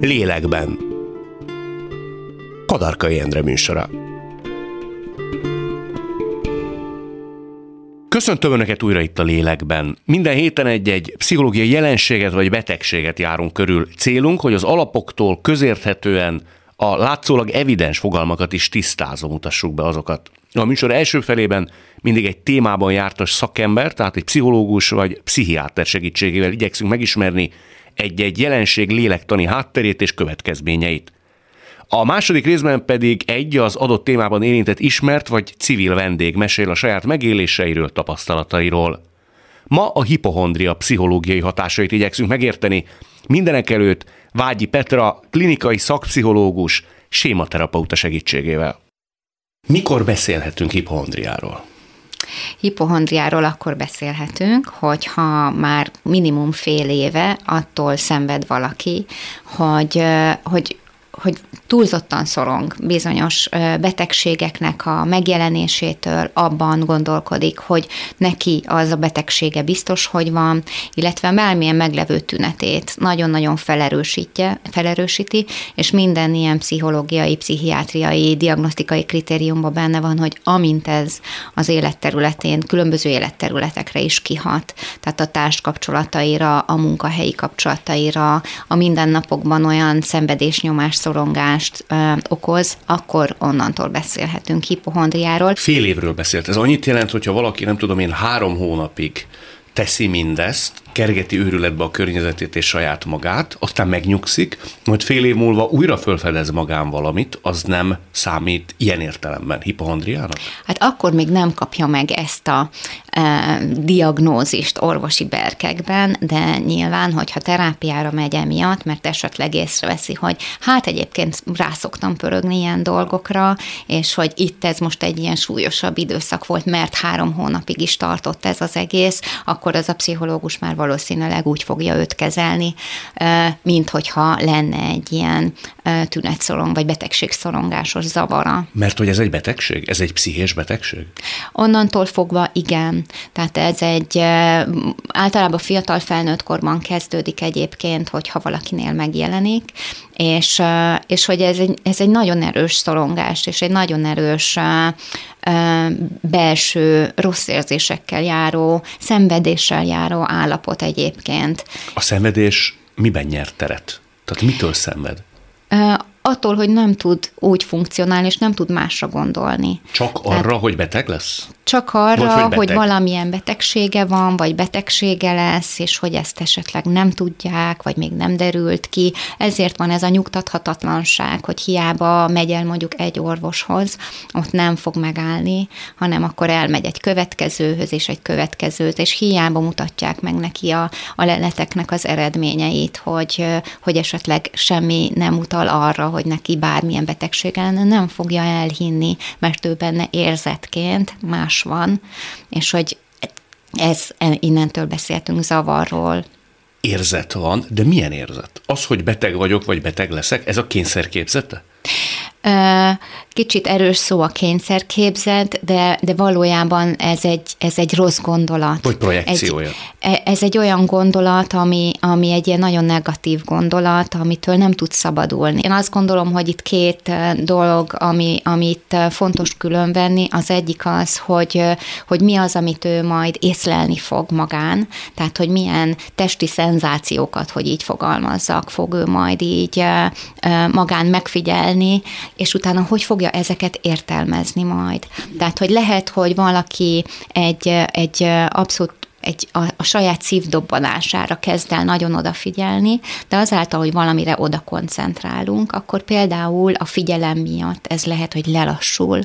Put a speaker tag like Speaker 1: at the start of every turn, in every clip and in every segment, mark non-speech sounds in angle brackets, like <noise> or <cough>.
Speaker 1: Lélekben. Kadarkai Endre műsora. Köszöntöm Önöket újra itt a lélekben. Minden héten egy-egy pszichológiai jelenséget vagy betegséget járunk körül. Célunk, hogy az alapoktól közérthetően a látszólag evidens fogalmakat is tisztázó mutassuk be azokat. A műsor első felében mindig egy témában jártas szakember, tehát egy pszichológus vagy pszichiáter segítségével igyekszünk megismerni egy-egy jelenség lélektani hátterét és következményeit. A második részben pedig egy az adott témában érintett ismert vagy civil vendég mesél a saját megéléseiről, tapasztalatairól. Ma a hipohondria pszichológiai hatásait igyekszünk megérteni. Mindenek előtt Vágyi Petra, klinikai szakpszichológus, sématerapeuta segítségével. Mikor beszélhetünk hipohondriáról?
Speaker 2: Hipohondriáról akkor beszélhetünk, hogyha már minimum fél éve attól szenved valaki, hogy, hogy hogy túlzottan szorong bizonyos betegségeknek a megjelenésétől, abban gondolkodik, hogy neki az a betegsége biztos, hogy van, illetve bármilyen meglevő tünetét nagyon-nagyon felerősítje, felerősíti, és minden ilyen pszichológiai, pszichiátriai, diagnosztikai kritériumban benne van, hogy amint ez az életterületén, különböző életterületekre is kihat, tehát a társkapcsolataira, a munkahelyi kapcsolataira, a mindennapokban olyan szenvedésnyomás szorongást ö, okoz, akkor onnantól beszélhetünk hipohondriáról.
Speaker 1: Fél évről beszélt. Ez annyit jelent, hogyha valaki, nem tudom én, három hónapig teszi mindezt, kergeti őrületbe a környezetét és saját magát, aztán megnyugszik, majd fél év múlva újra felfedez magán valamit, az nem számít ilyen értelemben hipohondriának?
Speaker 2: Hát akkor még nem kapja meg ezt a e, diagnózist orvosi berkekben, de nyilván, hogyha terápiára megy emiatt, mert esetleg észreveszi, hogy hát egyébként rászoktam pörögni ilyen dolgokra, és hogy itt ez most egy ilyen súlyosabb időszak volt, mert három hónapig is tartott ez az egész, akkor az a pszichológus már valószínűleg úgy fogja őt kezelni, mint hogyha lenne egy ilyen tünetszorong vagy betegségszorongásos zavara.
Speaker 1: Mert hogy ez egy betegség? Ez egy pszichés betegség?
Speaker 2: Onnantól fogva igen. Tehát ez egy általában fiatal felnőtt korban kezdődik egyébként, hogyha valakinél megjelenik, és, és hogy ez egy, ez egy nagyon erős szorongás, és egy nagyon erős belső rossz érzésekkel járó, szenvedéssel járó állapot egyébként.
Speaker 1: A szenvedés miben nyert teret? Tehát mitől szenved?
Speaker 2: Attól, hogy nem tud úgy funkcionálni, és nem tud másra gondolni.
Speaker 1: Csak arra, Tehát, hogy beteg lesz?
Speaker 2: Csak arra, vagy, hogy, hogy valamilyen betegsége van, vagy betegsége lesz, és hogy ezt esetleg nem tudják, vagy még nem derült ki. Ezért van ez a nyugtathatatlanság, hogy hiába megy el mondjuk egy orvoshoz, ott nem fog megállni, hanem akkor elmegy egy következőhöz, és egy következőt, és hiába mutatják meg neki a, a leleteknek az eredményeit, hogy, hogy esetleg semmi nem utal arra, hogy neki bármilyen betegsége lenne, nem fogja elhinni, mert ő benne érzetként más van, és hogy ez, innentől beszéltünk zavarról.
Speaker 1: Érzet van, de milyen érzet? Az, hogy beteg vagyok, vagy beteg leszek, ez a kényszer képzete?
Speaker 2: Kicsit erős szó a kényszerképzet, de, de valójában ez egy, ez egy rossz gondolat.
Speaker 1: Vagy projekciója.
Speaker 2: Egy, e, ez egy olyan gondolat, ami, ami egy ilyen nagyon negatív gondolat, amitől nem tud szabadulni. Én azt gondolom, hogy itt két dolog, ami, amit fontos különvenni, az egyik az, hogy, hogy mi az, amit ő majd észlelni fog magán, tehát hogy milyen testi szenzációkat, hogy így fogalmazzak, fog ő majd így magán megfigyelni, és utána hogy fogja ezeket értelmezni majd. Tehát, hogy lehet, hogy valaki egy, egy abszolút egy, a, a saját szívdobbanására kezd el nagyon odafigyelni, de azáltal, hogy valamire oda koncentrálunk, akkor például a figyelem miatt ez lehet, hogy lelassul,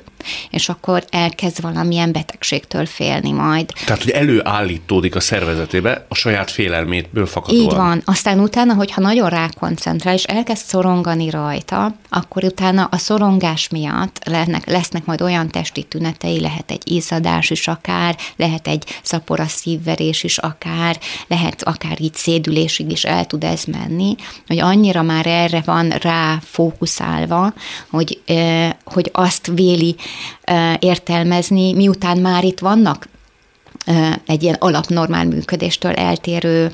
Speaker 2: és akkor elkezd valamilyen betegségtől félni majd.
Speaker 1: Tehát, hogy előállítódik a szervezetébe a saját félelmétből fakadóan.
Speaker 2: Így van. Aztán utána, hogyha nagyon rákoncentrál, és elkezd szorongani rajta, akkor utána a szorongás miatt lesznek, lesznek majd olyan testi tünetei, lehet egy izzadás is akár, lehet egy szapora szív szívverés is akár, lehet akár így szédülésig is el tud ez menni, hogy annyira már erre van rá fókuszálva, hogy, hogy azt véli értelmezni, miután már itt vannak egy ilyen alapnormál működéstől eltérő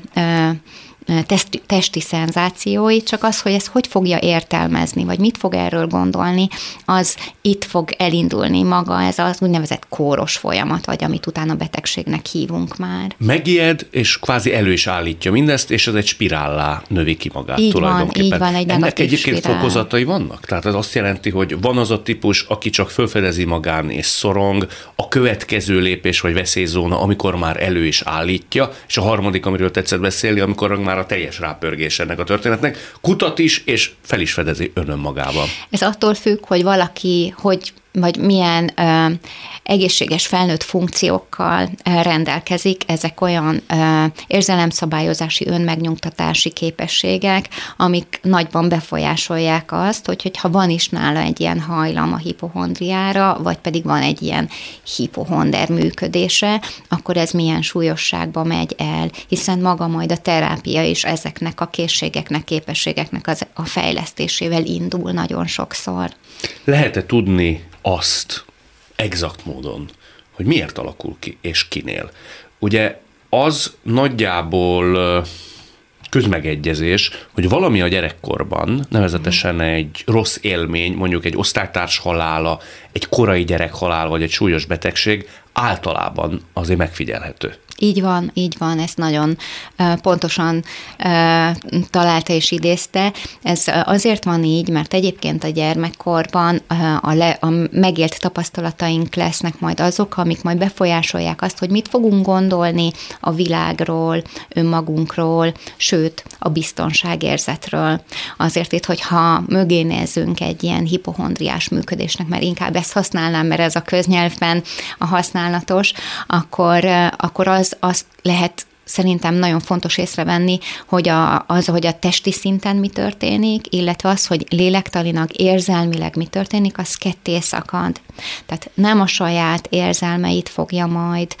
Speaker 2: testi, testi szenzációi, csak az, hogy ez hogy fogja értelmezni, vagy mit fog erről gondolni, az itt fog elindulni maga ez az úgynevezett kóros folyamat, vagy amit utána betegségnek hívunk már.
Speaker 1: Megijed, és kvázi elő is állítja mindezt, és ez egy spirállá növi ki magát
Speaker 2: így
Speaker 1: tulajdonképpen.
Speaker 2: Van, így van, egy
Speaker 1: Ennek egyébként
Speaker 2: spirál.
Speaker 1: fokozatai vannak? Tehát ez azt jelenti, hogy van az a típus, aki csak fölfedezi magán és szorong, a következő lépés vagy veszélyzóna, amikor már elő is állítja, és a harmadik, amiről tetszett beszélni, amikor már a teljes rápörgés ennek a történetnek, kutat is, és fel is fedezi önön magában.
Speaker 2: Ez attól függ, hogy valaki hogy vagy milyen ö, egészséges felnőtt funkciókkal ö, rendelkezik, ezek olyan ö, érzelemszabályozási, önmegnyugtatási képességek, amik nagyban befolyásolják azt, hogy hogyha van is nála egy ilyen hajlam a hipohondriára, vagy pedig van egy ilyen hipohonder működése, akkor ez milyen súlyosságba megy el, hiszen maga majd a terápia is ezeknek a készségeknek, képességeknek az, a fejlesztésével indul nagyon sokszor.
Speaker 1: Lehet-e tudni azt exakt módon, hogy miért alakul ki, és kinél? Ugye az nagyjából közmegegyezés, hogy valami a gyerekkorban, nevezetesen egy rossz élmény, mondjuk egy osztálytárs halála, egy korai gyerek halál, vagy egy súlyos betegség általában azért megfigyelhető.
Speaker 2: Így van, így van, ezt nagyon pontosan találta és idézte. Ez azért van így, mert egyébként a gyermekkorban a, le, a megélt tapasztalataink lesznek majd azok, amik majd befolyásolják azt, hogy mit fogunk gondolni a világról, önmagunkról, sőt, a biztonságérzetről. Azért itt, hogyha mögé nézünk egy ilyen hipohondriás működésnek, mert inkább ezt használnám, mert ez a köznyelvben a használatos, akkor, akkor az az azt lehet szerintem nagyon fontos észrevenni, hogy a, az, hogy a testi szinten mi történik, illetve az, hogy lélektalinak, érzelmileg mi történik, az ketté szakad. Tehát nem a saját érzelmeit fogja majd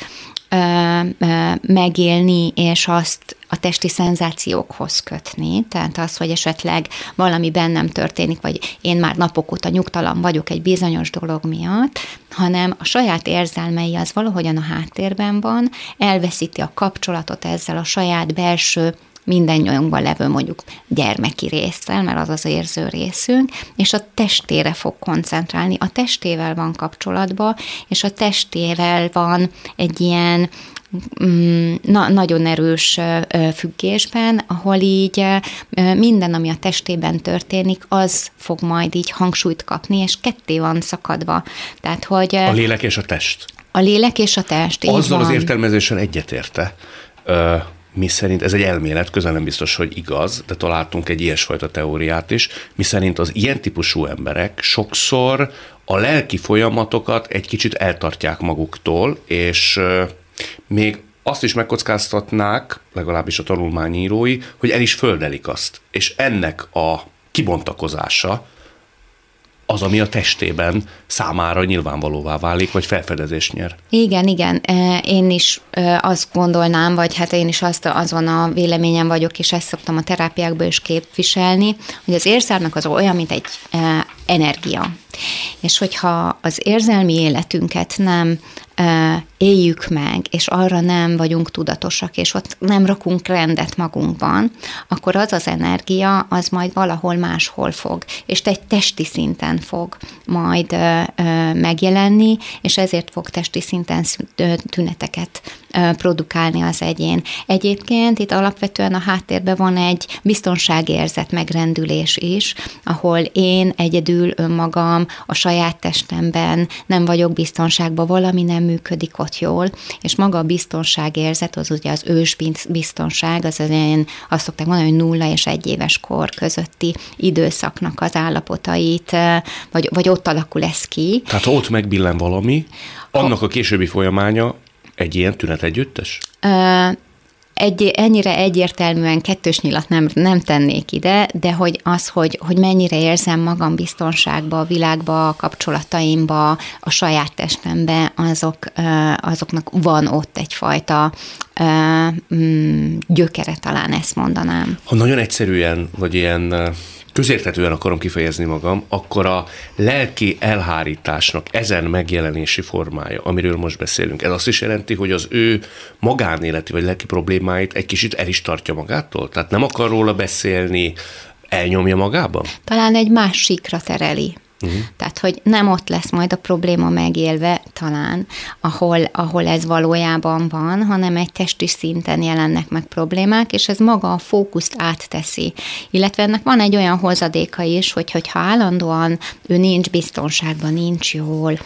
Speaker 2: megélni, és azt a testi szenzációkhoz kötni, tehát az, hogy esetleg valami bennem történik, vagy én már napok óta nyugtalan vagyok egy bizonyos dolog miatt, hanem a saját érzelmei az valahogyan a háttérben van, elveszíti a kapcsolatot ezzel a saját belső minden nyomban levő mondjuk gyermeki részsel, mert az az érző részünk, és a testére fog koncentrálni. A testével van kapcsolatban, és a testével van egy ilyen Mm, na, nagyon erős függésben, ahol így minden, ami a testében történik, az fog majd így hangsúlyt kapni, és ketté van szakadva.
Speaker 1: Tehát, hogy... A lélek és a test.
Speaker 2: A lélek és a test,
Speaker 1: Azzal
Speaker 2: van.
Speaker 1: az értelmezéssel egyetérte, mi szerint, ez egy elmélet, közel nem biztos, hogy igaz, de találtunk egy ilyesfajta teóriát is, mi szerint az ilyen típusú emberek sokszor a lelki folyamatokat egy kicsit eltartják maguktól, és még azt is megkockáztatnák, legalábbis a tanulmányírói, hogy el is földelik azt. És ennek a kibontakozása az, ami a testében számára nyilvánvalóvá válik, vagy felfedezés nyer.
Speaker 2: Igen, igen. Én is azt gondolnám, vagy hát én is azt azon a véleményem vagyok, és ezt szoktam a terápiákból is képviselni, hogy az érzelmek az olyan, mint egy energia. És hogyha az érzelmi életünket nem éljük meg, és arra nem vagyunk tudatosak, és ott nem rakunk rendet magunkban, akkor az az energia, az majd valahol máshol fog, és egy testi szinten fog majd megjelenni, és ezért fog testi szinten tüneteket produkálni az egyén. Egyébként itt alapvetően a háttérben van egy biztonságérzet megrendülés is, ahol én egyedül önmagam a saját testemben nem vagyok biztonságban, valami nem működik ott jól, és maga a biztonságérzet, az ugye az ős biztonság, az az én azt szokták mondani, hogy nulla és egy éves kor közötti időszaknak az állapotait, vagy, vagy ott alakul ez ki.
Speaker 1: Tehát ott megbillen valami, annak a későbbi folyamánya egy ilyen tünet együttes?
Speaker 2: Egy, ennyire egyértelműen kettős nyilat nem, nem tennék ide, de hogy az, hogy, hogy mennyire érzem magam biztonságba, a világba, a kapcsolataimba, a saját testembe, azok, azoknak van ott egyfajta mm, gyökere, talán ezt mondanám.
Speaker 1: Ha nagyon egyszerűen, vagy ilyen közérthetően akarom kifejezni magam, akkor a lelki elhárításnak ezen megjelenési formája, amiről most beszélünk, ez azt is jelenti, hogy az ő magánéleti vagy lelki problémáit egy kicsit el is tartja magától? Tehát nem akar róla beszélni, elnyomja magában?
Speaker 2: Talán egy másikra tereli. Uh-huh. Tehát, hogy nem ott lesz majd a probléma megélve talán, ahol, ahol ez valójában van, hanem egy testi szinten jelennek meg problémák, és ez maga a fókuszt átteszi. Illetve ennek van egy olyan hozadéka is, hogy hogyha állandóan ő nincs biztonságban, nincs jól,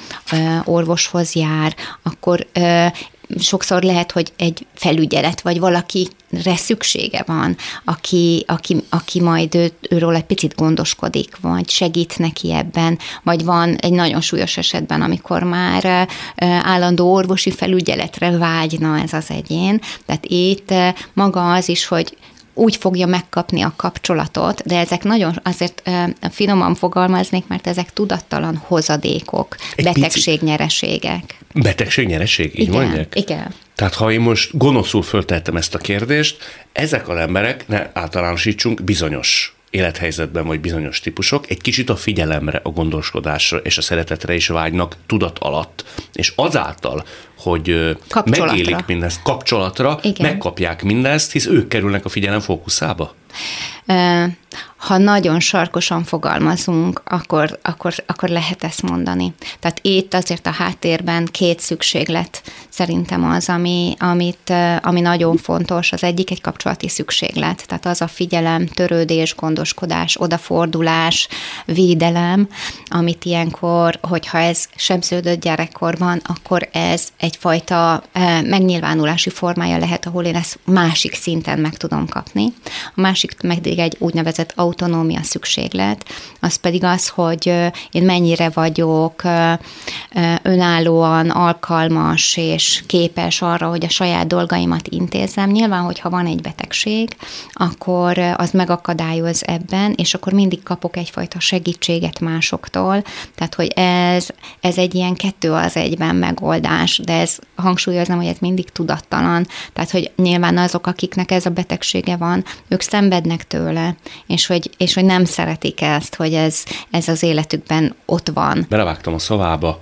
Speaker 2: orvoshoz jár, akkor sokszor lehet, hogy egy felügyelet, vagy valakire szüksége van, aki, aki, aki majd ő, őről egy picit gondoskodik, vagy segít neki ebben, vagy van egy nagyon súlyos esetben, amikor már állandó orvosi felügyeletre vágyna ez az egyén. Tehát itt maga az is, hogy úgy fogja megkapni a kapcsolatot, de ezek nagyon azért finoman fogalmaznék, mert ezek tudattalan hozadékok, Egy betegségnyereségek.
Speaker 1: Betegségnyereség, így
Speaker 2: igen,
Speaker 1: mondják?
Speaker 2: Igen.
Speaker 1: Tehát ha én most gonoszul föltettem ezt a kérdést, ezek az emberek, ne általánosítsunk, bizonyos élethelyzetben vagy bizonyos típusok egy kicsit a figyelemre, a gondoskodásra és a szeretetre is vágynak tudat alatt. És azáltal, hogy megélik mindezt kapcsolatra, Igen. megkapják mindezt, hisz ők kerülnek a figyelem fókuszába.
Speaker 2: Ha nagyon sarkosan fogalmazunk, akkor, akkor, akkor lehet ezt mondani. Tehát itt azért a háttérben két szükséglet szerintem az, ami, amit, ami nagyon fontos. Az egyik egy kapcsolati szükséglet, tehát az a figyelem, törődés, gondoskodás, odafordulás, védelem, amit ilyenkor, hogyha ez sebződött gyerekkorban, akkor ez egyfajta megnyilvánulási formája lehet, ahol én ezt másik szinten meg tudom kapni. A másik meg egy úgynevezett autonómia szükséglet, az pedig az, hogy én mennyire vagyok önállóan alkalmas és képes arra, hogy a saját dolgaimat intézzem. Nyilván, hogyha van egy betegség, akkor az megakadályoz ebben, és akkor mindig kapok egyfajta segítséget másoktól. Tehát, hogy ez, ez egy ilyen kettő az egyben megoldás, de ez hangsúlyozom, hogy ez mindig tudattalan. Tehát, hogy nyilván azok, akiknek ez a betegsége van, ők szenvednek tőle, és hogy, és hogy nem szeretik ezt, hogy ez, ez az életükben ott van.
Speaker 1: Belevágtam a szavába,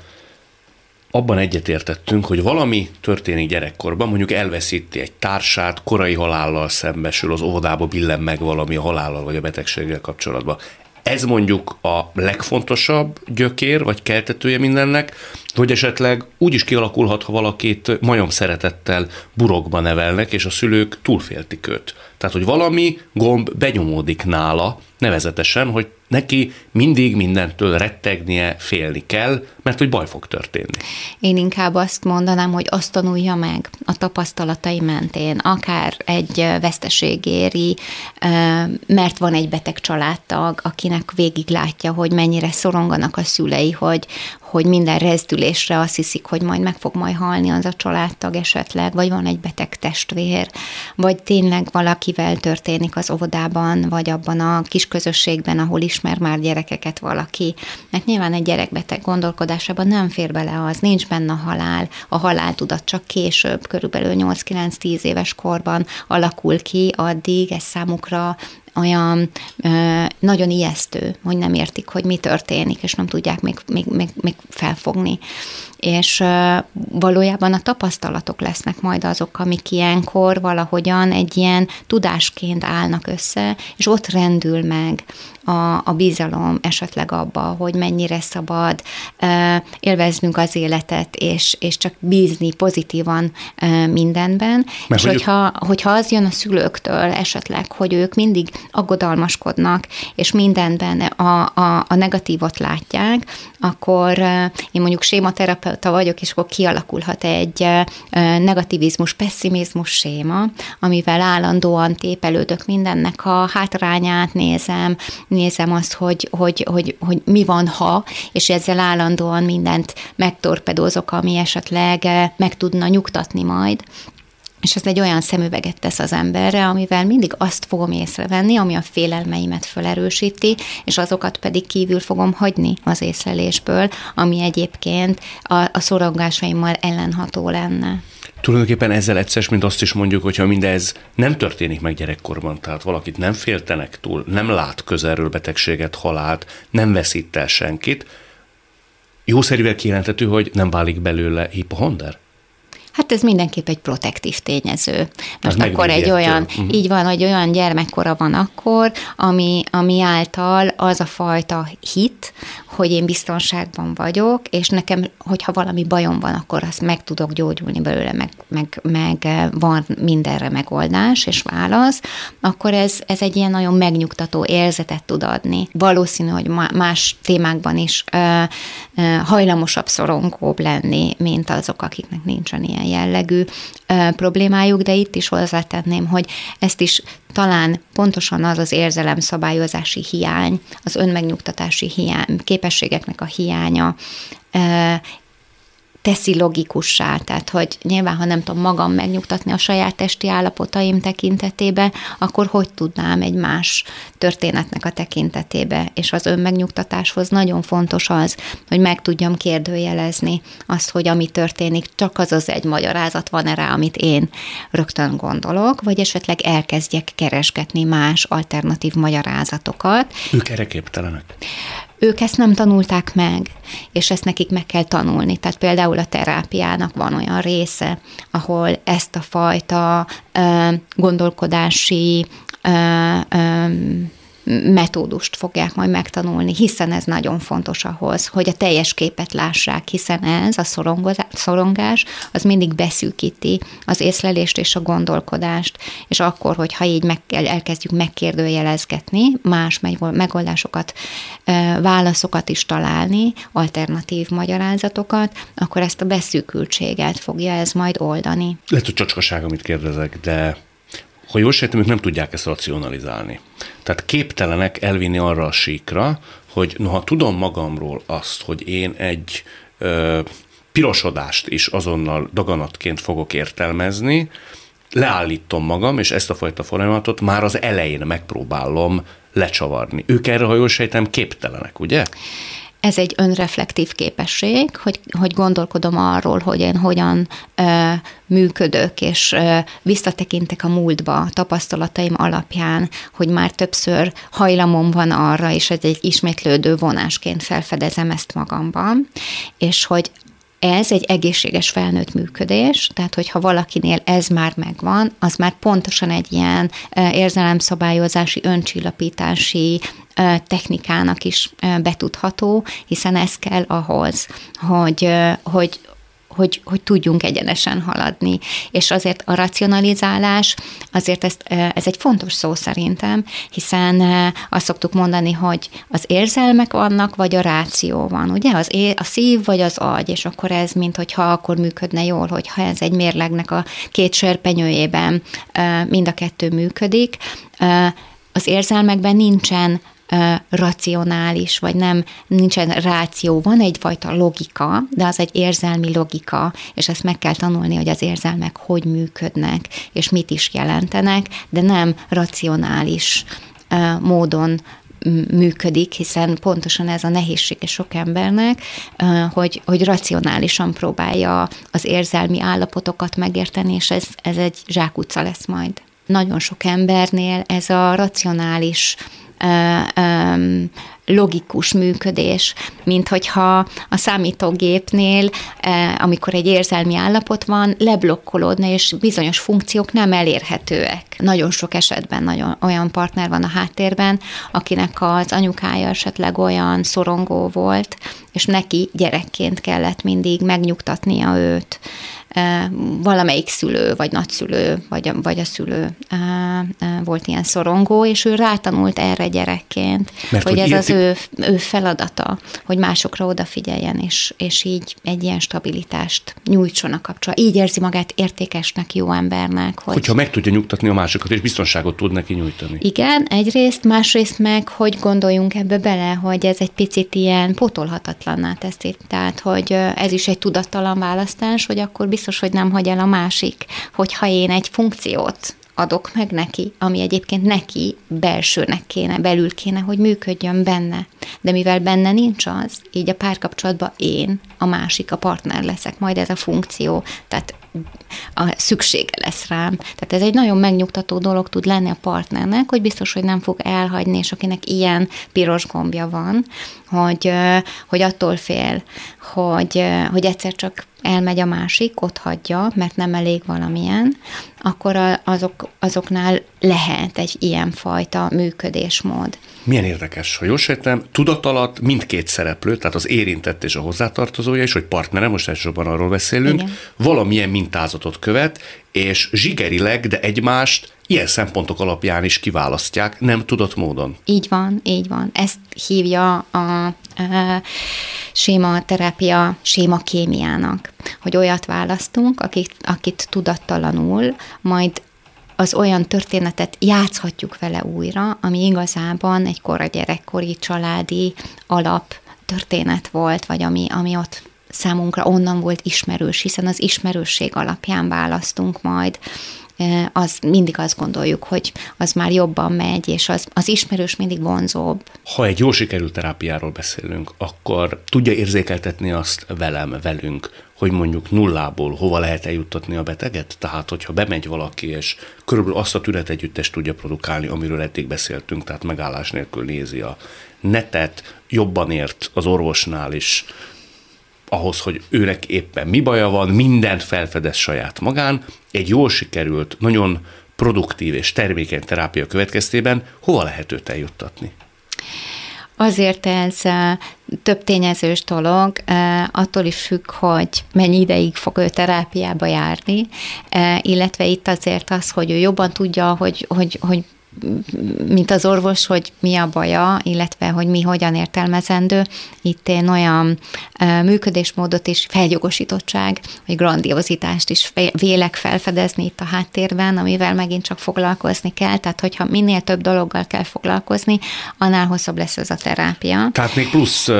Speaker 1: abban egyetértettünk, hogy valami történik gyerekkorban, mondjuk elveszíti egy társát, korai halállal szembesül, az óvodába billen meg valami a halállal vagy a betegséggel kapcsolatban. Ez mondjuk a legfontosabb gyökér, vagy keltetője mindennek, hogy esetleg úgy is kialakulhat, ha valakit majom szeretettel burokba nevelnek, és a szülők túlféltik őt. Tehát, hogy valami gomb benyomódik nála, nevezetesen, hogy neki mindig mindentől rettegnie, félni kell, mert hogy baj fog történni.
Speaker 2: Én inkább azt mondanám, hogy azt tanulja meg a tapasztalatai mentén, akár egy veszteségéri, mert van egy beteg családtag, akinek végig látja, hogy mennyire szoronganak a szülei, hogy, hogy minden rezdülésre azt hiszik, hogy majd meg fog majd halni az a családtag esetleg, vagy van egy beteg testvér, vagy tényleg valakivel történik az óvodában, vagy abban a kis közösségben, ahol ismer már gyerekeket valaki. Mert nyilván egy gyerekbeteg gondolkodásában nem fér bele az, nincs benne a halál, a haláltudat csak később, körülbelül 8-9-10 éves korban alakul ki, addig ez számukra olyan ö, nagyon ijesztő, hogy nem értik, hogy mi történik, és nem tudják még, még, még, még felfogni. És valójában a tapasztalatok lesznek majd azok, amik ilyenkor valahogyan egy ilyen tudásként állnak össze, és ott rendül meg a, a bizalom esetleg abba, hogy mennyire szabad élveznünk az életet, és, és csak bízni pozitívan mindenben. Mert és hogyha, hogyha az jön a szülőktől esetleg, hogy ők mindig aggodalmaskodnak, és mindenben a, a, a negatívot látják, akkor én mondjuk sématerapeut terapeuta vagyok, és akkor kialakulhat egy negativizmus, pessimizmus séma, amivel állandóan tépelődök mindennek a hátrányát, nézem, nézem azt, hogy, hogy, hogy, hogy mi van, ha, és ezzel állandóan mindent megtorpedózok, ami esetleg meg tudna nyugtatni majd és ez egy olyan szemüveget tesz az emberre, amivel mindig azt fogom észrevenni, ami a félelmeimet felerősíti, és azokat pedig kívül fogom hagyni az észlelésből, ami egyébként a, a szorongásaimmal ellenható lenne.
Speaker 1: Tulajdonképpen ezzel egyszer, mint azt is mondjuk, hogyha mindez nem történik meg gyerekkorban, tehát valakit nem féltenek túl, nem lát közelről betegséget, halált, nem veszít el senkit, jószerűvel kijelentető, hogy nem válik belőle hipohonder?
Speaker 2: Hát ez mindenképp egy protektív tényező. Most hát akkor egy olyan, uh-huh. így van, hogy olyan gyermekkora van akkor, ami, ami által az a fajta hit, hogy én biztonságban vagyok, és nekem, hogyha valami bajom van, akkor azt meg tudok gyógyulni belőle, meg, meg, meg van mindenre megoldás és válasz, akkor ez, ez egy ilyen nagyon megnyugtató érzetet tud adni. Valószínű, hogy más témákban is ö, ö, hajlamosabb szorongóbb lenni, mint azok, akiknek nincsen ilyen jellegű ö, problémájuk, de itt is hozzátenném, hogy ezt is talán pontosan az az érzelemszabályozási hiány, az önmegnyugtatási hiány, képességeknek a hiánya teszi logikussá, tehát hogy nyilván, ha nem tudom magam megnyugtatni a saját testi állapotaim tekintetébe, akkor hogy tudnám egy más történetnek a tekintetébe, és az önmegnyugtatáshoz nagyon fontos az, hogy meg tudjam kérdőjelezni azt, hogy ami történik, csak az az egy magyarázat van-e rá, amit én rögtön gondolok, vagy esetleg elkezdjek keresgetni más alternatív magyarázatokat.
Speaker 1: Ők erre képtelenek?
Speaker 2: Ők ezt nem tanulták meg, és ezt nekik meg kell tanulni. Tehát például a terápiának van olyan része, ahol ezt a fajta ö, gondolkodási ö, ö, metódust fogják majd megtanulni, hiszen ez nagyon fontos ahhoz, hogy a teljes képet lássák, hiszen ez, a szorongás, az mindig beszűkíti az észlelést és a gondolkodást, és akkor, hogyha így meg, elkezdjük megkérdőjelezgetni, más megoldásokat, válaszokat is találni, alternatív magyarázatokat, akkor ezt a beszűkültséget fogja ez majd oldani.
Speaker 1: Lehet, hogy csacskaság, amit kérdezek, de ha jól sejtem, ők nem tudják ezt racionalizálni. Tehát képtelenek elvinni arra a síkra, hogy noha tudom magamról azt, hogy én egy ö, pirosodást is azonnal daganatként fogok értelmezni, leállítom magam, és ezt a fajta folyamatot már az elején megpróbálom lecsavarni. Ők erre, ha jól sejtem, képtelenek, ugye?
Speaker 2: Ez egy önreflektív képesség, hogy, hogy gondolkodom arról, hogy én hogyan ö, működök, és ö, visszatekintek a múltba tapasztalataim alapján, hogy már többször hajlamom van arra, és ez egy ismétlődő vonásként felfedezem ezt magamban, és hogy ez egy egészséges felnőtt működés, tehát hogyha valakinél ez már megvan, az már pontosan egy ilyen érzelemszabályozási, öncsillapítási technikának is betudható, hiszen ez kell ahhoz, hogy, hogy, hogy, hogy tudjunk egyenesen haladni. És azért a racionalizálás, azért ezt, ez egy fontos szó szerintem, hiszen azt szoktuk mondani, hogy az érzelmek vannak, vagy a ráció van, ugye? Az é, a szív, vagy az agy, és akkor ez, mint hogyha akkor működne jól, hogyha ez egy mérlegnek a két serpenyőjében mind a kettő működik, az érzelmekben nincsen racionális, vagy nem, nincsen ráció, van egyfajta logika, de az egy érzelmi logika, és ezt meg kell tanulni, hogy az érzelmek hogy működnek, és mit is jelentenek, de nem racionális módon működik, hiszen pontosan ez a nehézsége sok embernek, hogy, hogy racionálisan próbálja az érzelmi állapotokat megérteni, és ez, ez egy zsákutca lesz majd. Nagyon sok embernél ez a racionális logikus működés, mint hogyha a számítógépnél, amikor egy érzelmi állapot van, leblokkolódna, és bizonyos funkciók nem elérhetőek. Nagyon sok esetben nagyon olyan partner van a háttérben, akinek az anyukája esetleg olyan szorongó volt, és neki gyerekként kellett mindig megnyugtatnia őt valamelyik szülő, vagy nagyszülő, vagy a, vagy a szülő volt ilyen szorongó, és ő rátanult erre gyerekként, Mert hogy, hogy ez az ő, ő feladata, hogy másokra odafigyeljen, és, és így egy ilyen stabilitást nyújtson a kapcsolat. Így érzi magát értékesnek, jó embernek.
Speaker 1: Hogy... Hogyha meg tudja nyugtatni a másokat, és biztonságot tud neki nyújtani.
Speaker 2: Igen, egyrészt, másrészt meg, hogy gondoljunk ebbe bele, hogy ez egy picit ilyen pótolhatatlanná teszi. Tehát, hogy ez is egy tudattalan választás, hogy akkor biztos biztos, hogy nem hagy el a másik, hogyha én egy funkciót adok meg neki, ami egyébként neki belsőnek kéne, belül kéne, hogy működjön benne. De mivel benne nincs az, így a párkapcsolatban én a másik, a partner leszek, majd ez a funkció, tehát a szüksége lesz rám. Tehát ez egy nagyon megnyugtató dolog tud lenni a partnernek, hogy biztos, hogy nem fog elhagyni, és akinek ilyen piros gombja van, hogy, hogy attól fél, hogy, hogy egyszer csak elmegy a másik, ott hagyja, mert nem elég valamilyen, akkor azok, azoknál lehet egy ilyen fajta működésmód.
Speaker 1: Milyen érdekes, ha jól sejtem, tudat alatt mindkét szereplő, tehát az érintett és a hozzátartozója is, hogy partnere, most elsősorban arról beszélünk, Igen. valamilyen mintázatot követ, és zsigerileg, de egymást ilyen szempontok alapján is kiválasztják, nem tudott módon.
Speaker 2: Így van, így van. Ezt hívja a, a séma terápia séma kémiának, hogy olyat választunk, akit, akit tudattalanul, majd az olyan történetet játszhatjuk vele újra, ami igazában egy kora gyerekkori családi alap történet volt, vagy ami, ami ott számunkra onnan volt ismerős, hiszen az ismerősség alapján választunk majd az mindig azt gondoljuk, hogy az már jobban megy, és az, az ismerős mindig vonzóbb.
Speaker 1: Ha egy jó sikerült terápiáról beszélünk, akkor tudja érzékeltetni azt velem, velünk, hogy mondjuk nullából hova lehet eljuttatni a beteget? Tehát, hogyha bemegy valaki, és körülbelül azt a tünetegyüttest tudja produkálni, amiről eddig beszéltünk, tehát megállás nélkül nézi a netet, jobban ért az orvosnál is, ahhoz, hogy őnek éppen mi baja van, mindent felfedez saját magán, egy jól sikerült, nagyon produktív és termékeny terápia következtében hova lehet őt eljuttatni?
Speaker 2: Azért ez több tényezős dolog, attól is függ, hogy mennyi ideig fog ő terápiába járni, illetve itt azért az, hogy ő jobban tudja, hogy, hogy, hogy mint az orvos, hogy mi a baja, illetve hogy mi hogyan értelmezendő. Itt én olyan működésmódot is, feljogosítottság, vagy grandiozitást is vélek felfedezni itt a háttérben, amivel megint csak foglalkozni kell. Tehát, hogyha minél több dologgal kell foglalkozni, annál hosszabb lesz ez a terápia.
Speaker 1: Tehát még plusz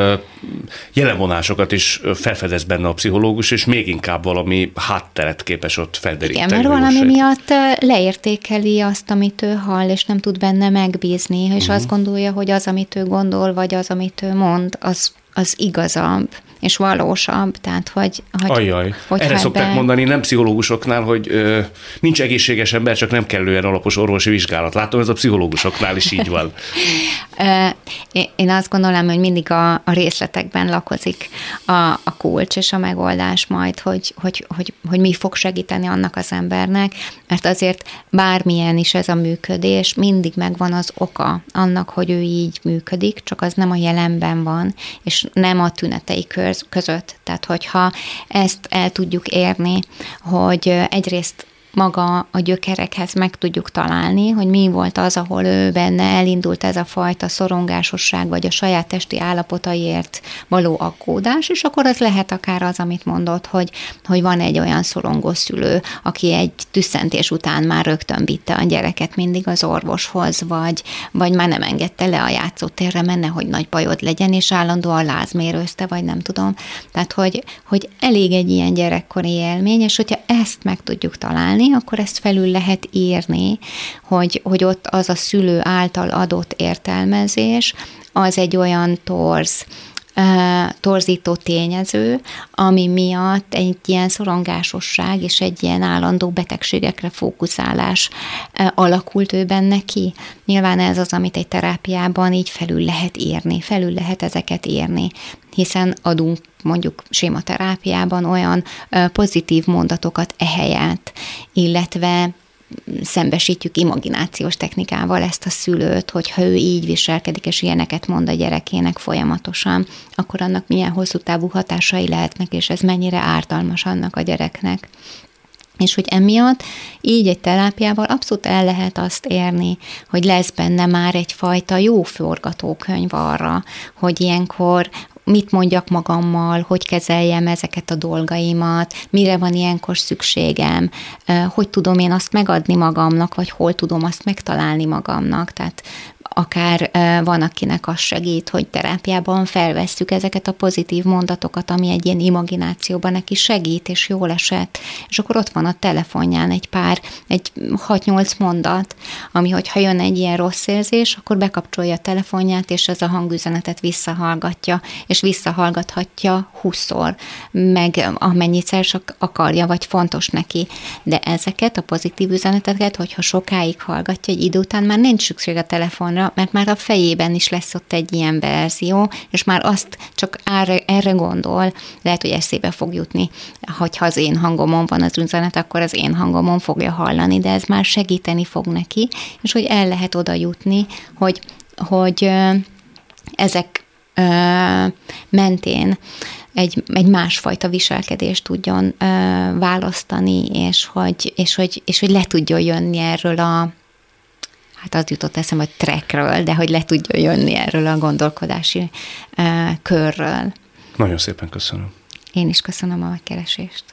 Speaker 1: jelenvonásokat is felfedez benne a pszichológus, és még inkább valami hátteret képes ott felderíteni.
Speaker 2: Igen, mert valami miatt leértékeli azt, amit ő hall, és és nem tud benne megbízni, és uh-huh. azt gondolja, hogy az, amit ő gondol, vagy az, amit ő mond, az, az igazabb és valósabb, tehát hogy... hogy
Speaker 1: Ajjaj, hogy erre szokták be... mondani nem pszichológusoknál, hogy ö, nincs egészséges ember, csak nem kellően alapos orvosi vizsgálat. Látom, ez a pszichológusoknál is így van. <laughs>
Speaker 2: Én azt gondolom, hogy mindig a, a részletekben lakozik a, a kulcs és a megoldás majd, hogy, hogy, hogy, hogy mi fog segíteni annak az embernek, mert azért bármilyen is ez a működés, mindig megvan az oka annak, hogy ő így működik, csak az nem a jelenben van, és nem a tünetei között. Tehát, hogyha ezt el tudjuk érni, hogy egyrészt maga a gyökerekhez meg tudjuk találni, hogy mi volt az, ahol ő benne elindult ez a fajta szorongásosság, vagy a saját testi állapotaiért való aggódás, és akkor az lehet akár az, amit mondott, hogy, hogy van egy olyan szorongó szülő, aki egy tüsszentés után már rögtön vitte a gyereket mindig az orvoshoz, vagy, vagy már nem engedte le a játszótérre, menne, hogy nagy bajod legyen, és állandóan lázmérőzte, vagy nem tudom. Tehát, hogy, hogy elég egy ilyen gyerekkori élmény, és hogyha ezt meg tudjuk találni, írni, akkor ezt felül lehet írni, hogy, hogy ott az a szülő által adott értelmezés, az egy olyan torz, torzító tényező, ami miatt egy ilyen szorongásosság és egy ilyen állandó betegségekre fókuszálás alakult ő benne ki. Nyilván ez az, amit egy terápiában így felül lehet írni, felül lehet ezeket írni, hiszen adunk mondjuk sématerápiában olyan pozitív mondatokat ehelyett, illetve szembesítjük imaginációs technikával ezt a szülőt, hogyha ő így viselkedik, és ilyeneket mond a gyerekének folyamatosan, akkor annak milyen hosszú távú hatásai lehetnek, és ez mennyire ártalmas annak a gyereknek. És hogy emiatt így egy terápiával abszolút el lehet azt érni, hogy lesz benne már egyfajta jó forgatókönyv arra, hogy ilyenkor mit mondjak magammal, hogy kezeljem ezeket a dolgaimat, mire van ilyenkor szükségem, hogy tudom én azt megadni magamnak, vagy hol tudom azt megtalálni magamnak. Tehát akár van, akinek az segít, hogy terápiában felvesszük ezeket a pozitív mondatokat, ami egy ilyen imaginációban neki segít, és jól esett. És akkor ott van a telefonján egy pár, egy 6-8 mondat, ami hogyha jön egy ilyen rossz érzés, akkor bekapcsolja a telefonját, és ez a hangüzenetet visszahallgatja, és visszahallgathatja 20-szor, meg amennyit csak akarja, vagy fontos neki. De ezeket a pozitív üzeneteket, hogyha sokáig hallgatja, egy idő után már nincs szükség a telefonra, mert már a fejében is lesz ott egy ilyen verzió, és már azt csak erre, erre gondol, lehet, hogy eszébe fog jutni, hogyha az én hangomon van az üzenet, akkor az én hangomon fogja hallani, de ez már segíteni fog neki, és hogy el lehet oda jutni, hogy, hogy ezek mentén egy, egy másfajta viselkedést tudjon ö, választani, és hogy, és, hogy, és hogy le tudjon jönni erről a, hát az jutott eszem, hogy trackről, de hogy le tudjon jönni erről a gondolkodási ö, körről.
Speaker 1: Nagyon szépen köszönöm.
Speaker 2: Én is köszönöm a megkeresést.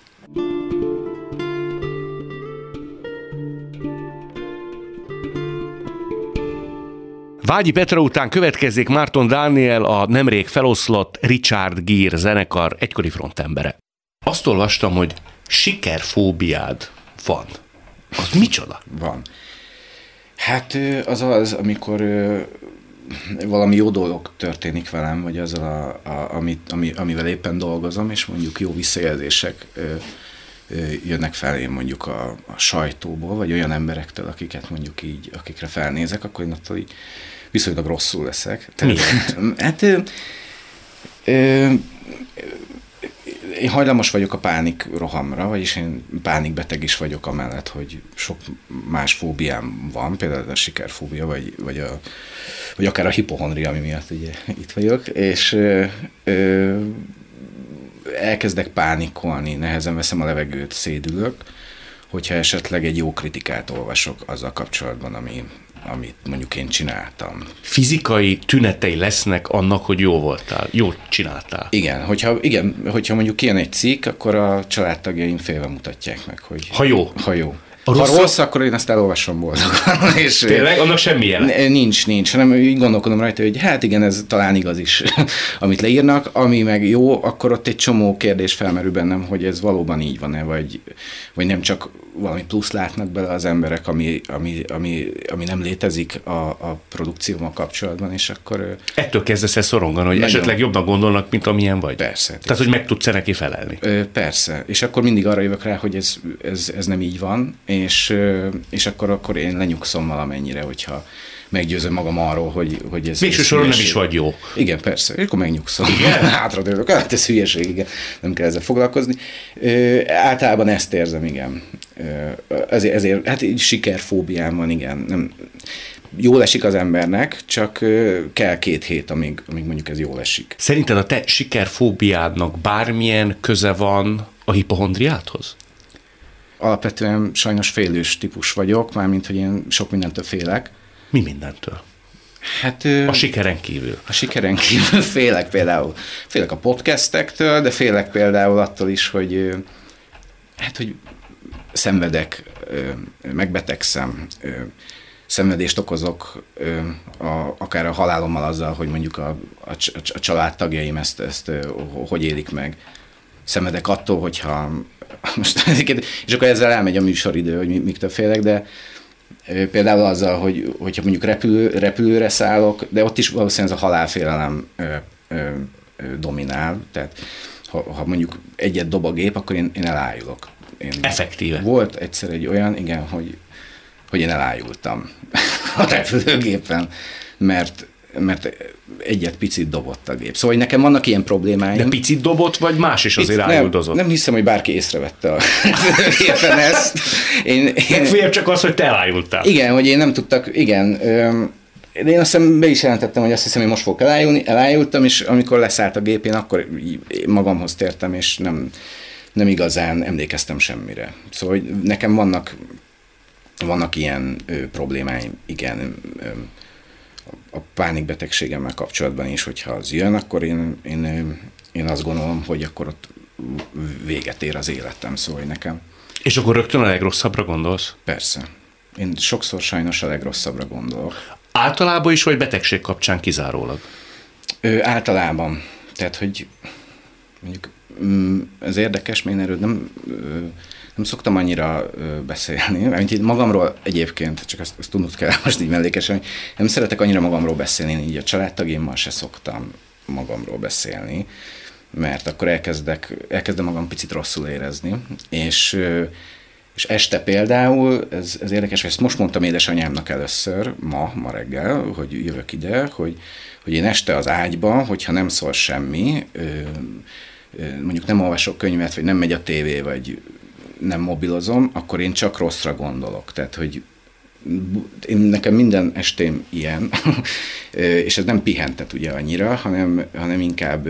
Speaker 1: Vágyi Petra után következzék Márton Dániel, a nemrég feloszlott Richard Gere zenekar egykori frontembere. Azt olvastam, hogy sikerfóbiád van. Az micsoda?
Speaker 3: Van. Hát az az, amikor valami jó dolog történik velem, vagy azzal, a, a, amit, ami, amivel éppen dolgozom, és mondjuk jó visszajelzések jönnek felém mondjuk a, a sajtóból, vagy olyan emberektől, akiket mondjuk így, akikre felnézek, akkor én attól így viszonylag rosszul leszek.
Speaker 1: Tehát,
Speaker 3: hát ö, ö, én hajlamos vagyok a pánik rohamra, vagyis én pánikbeteg is vagyok amellett, hogy sok más fóbiám van, például a sikerfóbia, vagy, vagy, a, vagy akár a hipohondria, ami miatt ugye itt vagyok, és ö, elkezdek pánikolni, nehezen veszem a levegőt, szédülök, hogyha esetleg egy jó kritikát olvasok azzal kapcsolatban, ami, amit mondjuk én csináltam.
Speaker 1: Fizikai tünetei lesznek annak, hogy jó voltál, jó csináltál.
Speaker 3: Igen, hogyha, igen, hogyha mondjuk kijön egy cikk, akkor a családtagjaim félve mutatják meg, hogy...
Speaker 1: Ha jó.
Speaker 3: Ha jó. A ha rossz, akkor én azt elolvasom boldogan. <laughs>
Speaker 1: És Tényleg? Annak semmi jelen?
Speaker 3: Nincs, nincs, hanem így gondolkodom rajta, hogy hát igen, ez talán igaz is, <laughs> amit leírnak, ami meg jó, akkor ott egy csomó kérdés felmerül bennem, hogy ez valóban így van-e, vagy, vagy nem csak valami plusz látnak bele az emberek, ami, ami, ami, ami nem létezik a, a produkcióval kapcsolatban, és akkor...
Speaker 1: Ettől kezdesz el szorongani, hogy nagyon, esetleg jobbnak gondolnak, mint amilyen vagy.
Speaker 3: Persze.
Speaker 1: Tehát, hogy meg tudsz neki felelni.
Speaker 3: Persze. És akkor mindig arra jövök rá, hogy ez, ez, ez nem így van, és, és akkor, akkor én lenyugszom valamennyire, hogyha meggyőzöm magam arról, hogy, hogy ez...
Speaker 1: Végső soron nem is vagy jó.
Speaker 3: Igen, persze. És akkor megnyugszom. Igen? <laughs> dőlök. Hát ez hülyeség, igen. Nem kell ezzel foglalkozni. Ö, általában ezt érzem, igen. Ö, ezért, ezért, hát így sikerfóbiám van, igen. Nem, jól esik az embernek, csak kell két hét, amíg, amíg mondjuk ez jól esik.
Speaker 1: Szerinted a te sikerfóbiádnak bármilyen köze van a hipohondriáthoz?
Speaker 3: Alapvetően sajnos félős típus vagyok, mármint, hogy én sok mindentől félek.
Speaker 1: Mi mindentől?
Speaker 3: Hát,
Speaker 1: a sikeren kívül.
Speaker 3: A sikeren kívül <laughs> félek például. Félek a podcastektől, de félek például attól is, hogy hát, hogy szenvedek, megbetegszem, szenvedést okozok, a, akár a halálommal azzal, hogy mondjuk a, a, a családtagjaim ezt, ezt hogy élik meg. Szenvedek attól, hogyha most, és akkor ezzel elmegy a műsoridő, hogy miktől félek, de Például azzal, hogy, hogyha mondjuk repülő, repülőre szállok, de ott is valószínűleg ez a halálfélelem ö, ö, dominál, tehát ha, ha mondjuk egyet dob a gép, akkor én, én elájulok. Én
Speaker 1: Effektíve.
Speaker 3: Volt egyszer egy olyan, igen, hogy, hogy én elájultam <laughs> a repülőgépen, mert mert egyet picit dobott a gép. Szóval hogy nekem vannak ilyen problémáim.
Speaker 1: De picit dobott, vagy más is azért
Speaker 3: nem, Nem hiszem, hogy bárki észrevette a <laughs> gépen ezt.
Speaker 1: Én, én, Legfeljebb csak az, hogy te elájultál.
Speaker 3: Igen, hogy én nem tudtak, igen. De én azt hiszem be is jelentettem, hogy azt hiszem, hogy most fogok elájulni. Elájultam, és amikor leszállt a gépén, akkor magamhoz tértem, és nem, nem igazán emlékeztem semmire. Szóval hogy nekem vannak, vannak ilyen ö, problémáim, igen. Ö, a pánikbetegségemmel kapcsolatban is, hogyha az jön, akkor én, én, én azt gondolom, hogy akkor ott véget ér az életem, szóval nekem.
Speaker 1: És akkor rögtön a legrosszabbra gondolsz?
Speaker 3: Persze. Én sokszor sajnos a legrosszabbra gondolok.
Speaker 1: Általában is, vagy betegség kapcsán kizárólag?
Speaker 3: Ö, általában. Tehát, hogy mondjuk mm, ez érdekes, mert én erről nem, nem szoktam annyira beszélni, mint így magamról egyébként, csak azt, azt tudnod kell most így mellékesen, hogy nem szeretek annyira magamról beszélni, így a családtagjaimmal se szoktam magamról beszélni, mert akkor elkezdek, elkezdem magam picit rosszul érezni, és és este például, ez, ez érdekes, hogy ezt most mondtam édesanyámnak először, ma, ma reggel, hogy jövök ide, hogy, hogy én este az ágyba, hogyha nem szól semmi, mondjuk nem olvasok könyvet, vagy nem megy a tévé, vagy nem mobilozom, akkor én csak rosszra gondolok. Tehát, hogy én nekem minden estém ilyen, <laughs> és ez nem pihentet ugye annyira, hanem, hanem inkább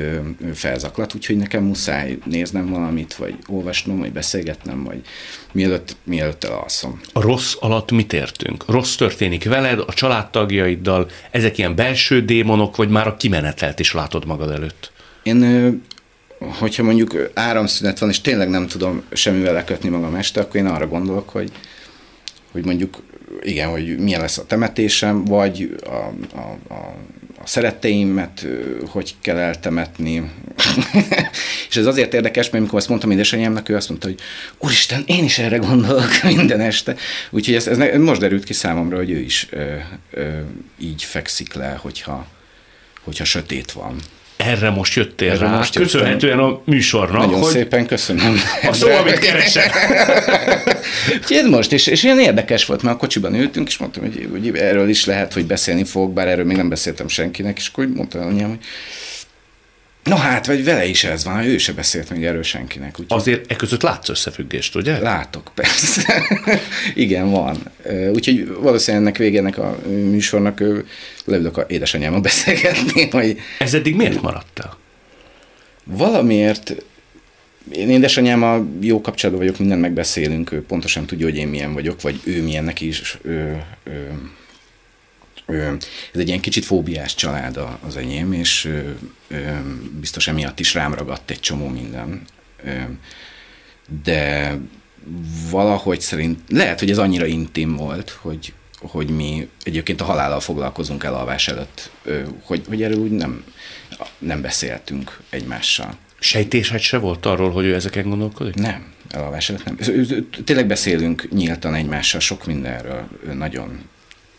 Speaker 3: felzaklat, úgyhogy nekem muszáj néznem valamit, vagy olvasnom, vagy beszélgetnem, vagy mielőtt, mielőtt elalszom.
Speaker 1: A rossz alatt mit értünk? Rossz történik veled, a családtagjaiddal, ezek ilyen belső démonok, vagy már a kimenetelt is látod magad előtt?
Speaker 3: Én hogyha mondjuk áramszünet van, és tényleg nem tudom semmivel lekötni magam este, akkor én arra gondolok, hogy, hogy mondjuk igen, hogy milyen lesz a temetésem, vagy a, a, a, a szeretteimet hogy kell eltemetni. <laughs> és ez azért érdekes, mert amikor ezt mondtam édesanyámnak, ő azt mondta, hogy úristen, én is erre gondolok <laughs> minden este. Úgyhogy ez, ez most derült ki számomra, hogy ő is ö, ö, így fekszik le, hogyha, hogyha sötét van
Speaker 1: erre most jöttél erre rá, most köszönhetően a műsornak.
Speaker 3: Nagyon hogy szépen köszönöm.
Speaker 1: A szó, amit keresek. <laughs>
Speaker 3: Úgyhogy most, és, és ilyen érdekes volt, mert a kocsiban ültünk, és mondtam, hogy, hogy erről is lehet, hogy beszélni fog, bár erről még nem beszéltem senkinek, és akkor mondtam anyám, hogy No hát, vagy vele is ez van, ő se beszélt még erről senkinek.
Speaker 1: Úgyhogy... Azért e között látsz összefüggést, ugye?
Speaker 3: Látok, persze. <laughs> Igen, van. Úgyhogy valószínűleg ennek végének a műsornak leülök a édesanyámmal <laughs> beszélgetni. Hogy...
Speaker 1: Ez eddig miért maradtál?
Speaker 3: Valamiért én édesanyámmal jó kapcsolatban vagyok, mindent megbeszélünk, ő pontosan tudja, hogy én milyen vagyok, vagy ő milyen neki is. Ő, ő, ez egy ilyen kicsit fóbiás család az enyém, és biztos emiatt is rám ragadt egy csomó minden. De valahogy szerint, lehet, hogy ez annyira intim volt, hogy, hogy mi egyébként a halállal foglalkozunk elalvás előtt, hogy, hogy erről úgy nem, nem beszéltünk egymással.
Speaker 1: Sejtésed se volt arról, hogy ő ezeken gondolkodik?
Speaker 3: Nem, elalvás előtt nem. Tényleg beszélünk nyíltan egymással sok mindenről, nagyon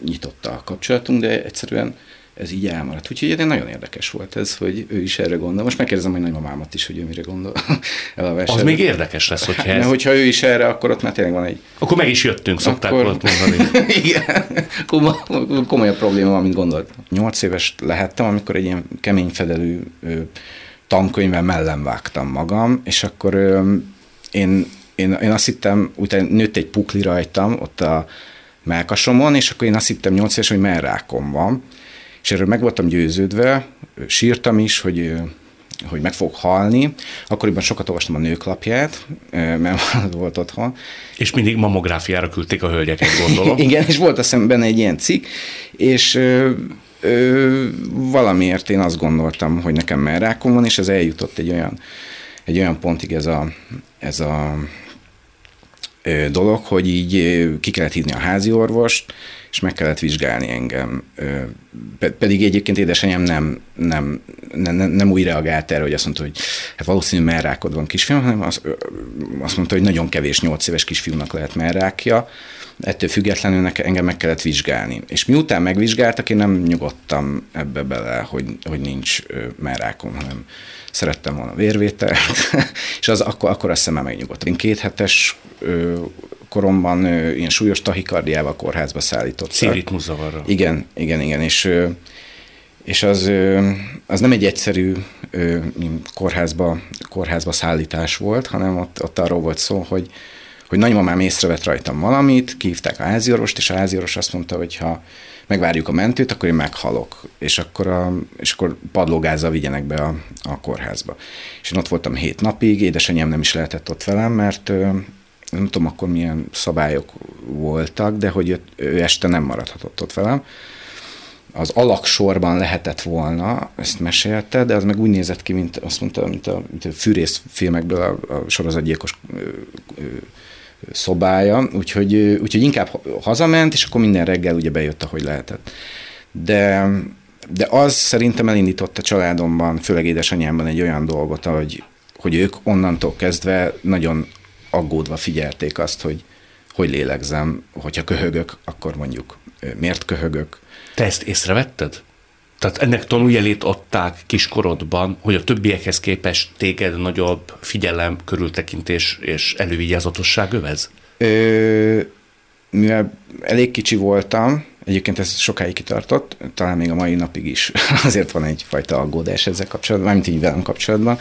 Speaker 3: nyitott a kapcsolatunk, de egyszerűen ez így elmaradt. Úgyhogy ez nagyon érdekes volt ez, hogy ő is erre gondol. Most megkérdezem, hogy nagymamámat is, hogy ő mire gondol. <laughs>
Speaker 1: El a Az még érdekes lesz, hogyha
Speaker 3: ez... Mert hogyha ő is erre, akkor ott már tényleg van egy...
Speaker 1: Akkor meg is jöttünk, szokták akkor... ott mondani. <laughs>
Speaker 3: Igen, komolyabb probléma van, mint gondolt. Nyolc éves lehettem, amikor egy ilyen kemény fedelű tankönyvvel mellem vágtam magam, és akkor ö, én, én, én azt hittem, utána nőtt egy pukli rajtam, ott a melkasomon, és akkor én azt hittem nyolc éves, hogy merrákom van. És erről meg voltam győződve, sírtam is, hogy hogy meg fog halni. Akkoriban sokat olvastam a nőklapját, mert <laughs> volt otthon.
Speaker 1: És mindig mamográfiára küldték a hölgyeket, gondolom. <laughs>
Speaker 3: Igen, és volt azt benne egy ilyen cikk, és ö, ö, valamiért én azt gondoltam, hogy nekem merrákom van, és ez eljutott egy olyan, egy olyan pontig ez a, ez a dolog, hogy így ki kellett hívni a házi orvost, és meg kellett vizsgálni engem. Pedig egyébként édesanyám nem, nem, nem, nem úgy reagált erre, hogy azt mondta, hogy hát valószínűleg merrákod van kisfiam, hanem azt, azt mondta, hogy nagyon kevés nyolc éves kisfiúnak lehet merrákja, ettől függetlenül engem meg kellett vizsgálni. És miután megvizsgáltak, én nem nyugodtam ebbe bele, hogy, hogy nincs merrákom, hanem szerettem volna vérvételt, <laughs> és az akkor, akkor azt hiszem már megnyugodt. Én két hetes ö, koromban ilyen súlyos tahikardiával kórházba szállítottak.
Speaker 1: Szívritmuszavarra.
Speaker 3: Igen, igen, igen, és és az, az nem egy egyszerű kórházba, kórházba szállítás volt, hanem ott, ott arról volt szó, hogy, hogy nagymamám észrevett rajtam valamit, kívták a háziorvost, és a háziorvos azt mondta, hogy ha megvárjuk a mentőt, akkor én meghalok, és akkor, a, és akkor padlógázzal vigyenek be a, a kórházba. És én ott voltam hét napig, édesanyám nem is lehetett ott velem, mert nem tudom akkor milyen szabályok voltak, de hogy ő, este nem maradhatott ott velem. Az alaksorban lehetett volna, ezt mesélte, de az meg úgy nézett ki, mint azt mondta, mint a, mint a fűrész filmekből a, a sorozatgyilkos szobája, úgyhogy, úgyhogy inkább hazament, és akkor minden reggel ugye bejött, ahogy lehetett. de, de az szerintem elindított a családomban, főleg édesanyámban egy olyan dolgot, hogy, hogy ők onnantól kezdve nagyon aggódva figyelték azt, hogy hogy lélegzem, hogyha köhögök, akkor mondjuk miért köhögök.
Speaker 1: Te ezt észrevetted? Tehát ennek tanújelét adták kiskorodban, hogy a többiekhez képest téged nagyobb figyelem, körültekintés és elővigyázatosság övez? Ö,
Speaker 3: mivel elég kicsi voltam, egyébként ez sokáig kitartott, talán még a mai napig is <laughs> azért van egyfajta aggódás ezzel kapcsolatban, mármint így velem kapcsolatban,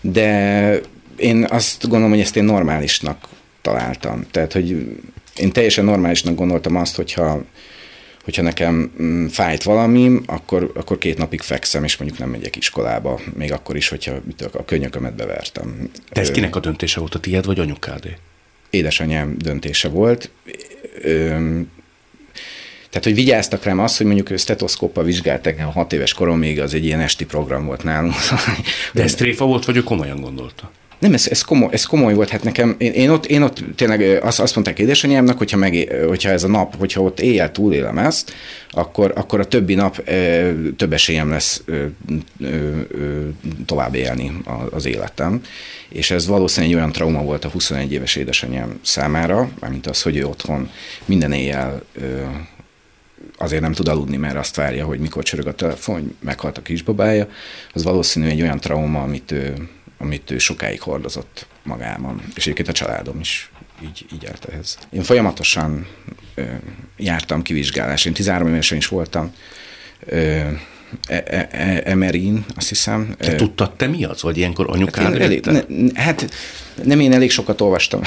Speaker 3: de én azt gondolom, hogy ezt én normálisnak találtam. Tehát, hogy én teljesen normálisnak gondoltam azt, hogyha hogyha nekem mm, fájt valami, akkor, akkor két napig fekszem, és mondjuk nem megyek iskolába, még akkor is, hogyha a könyökömet bevertem.
Speaker 1: De ez kinek a döntése volt, a tiéd vagy anyukádé?
Speaker 3: Édesanyám döntése volt. Tehát, hogy vigyáztak rám az, hogy mondjuk ő stetoszkóppal vizsgált engem hat éves koromig, az egy ilyen esti program volt nálunk.
Speaker 1: De ez tréfa volt, vagy ő komolyan gondolta?
Speaker 3: Nem, ez, ez, komoly, ez komoly volt, hát nekem, én, én, ott, én ott tényleg azt, azt mondták édesanyámnak, hogyha, meg, hogyha ez a nap, hogyha ott éjjel túlélem ezt, akkor, akkor a többi nap e, több esélyem lesz e, tovább élni az életem. És ez valószínűleg egy olyan trauma volt a 21 éves édesanyám számára, mármint az, hogy ő otthon minden éjjel azért nem tud aludni, mert azt várja, hogy mikor csörög a telefon, hogy meghalt a kisbabája, az valószínű egy olyan trauma, amit ő, amit ő sokáig hordozott magában, és egyébként a családom is így, így állt ehhez. Én folyamatosan ö, jártam kivizsgálás, én 13 évesen is voltam ö, e, e, e, Emerin, azt hiszem.
Speaker 1: Te tudtad te mi az, vagy ilyenkor anyukád hát,
Speaker 3: elég, ne, hát nem, én elég sokat olvastam,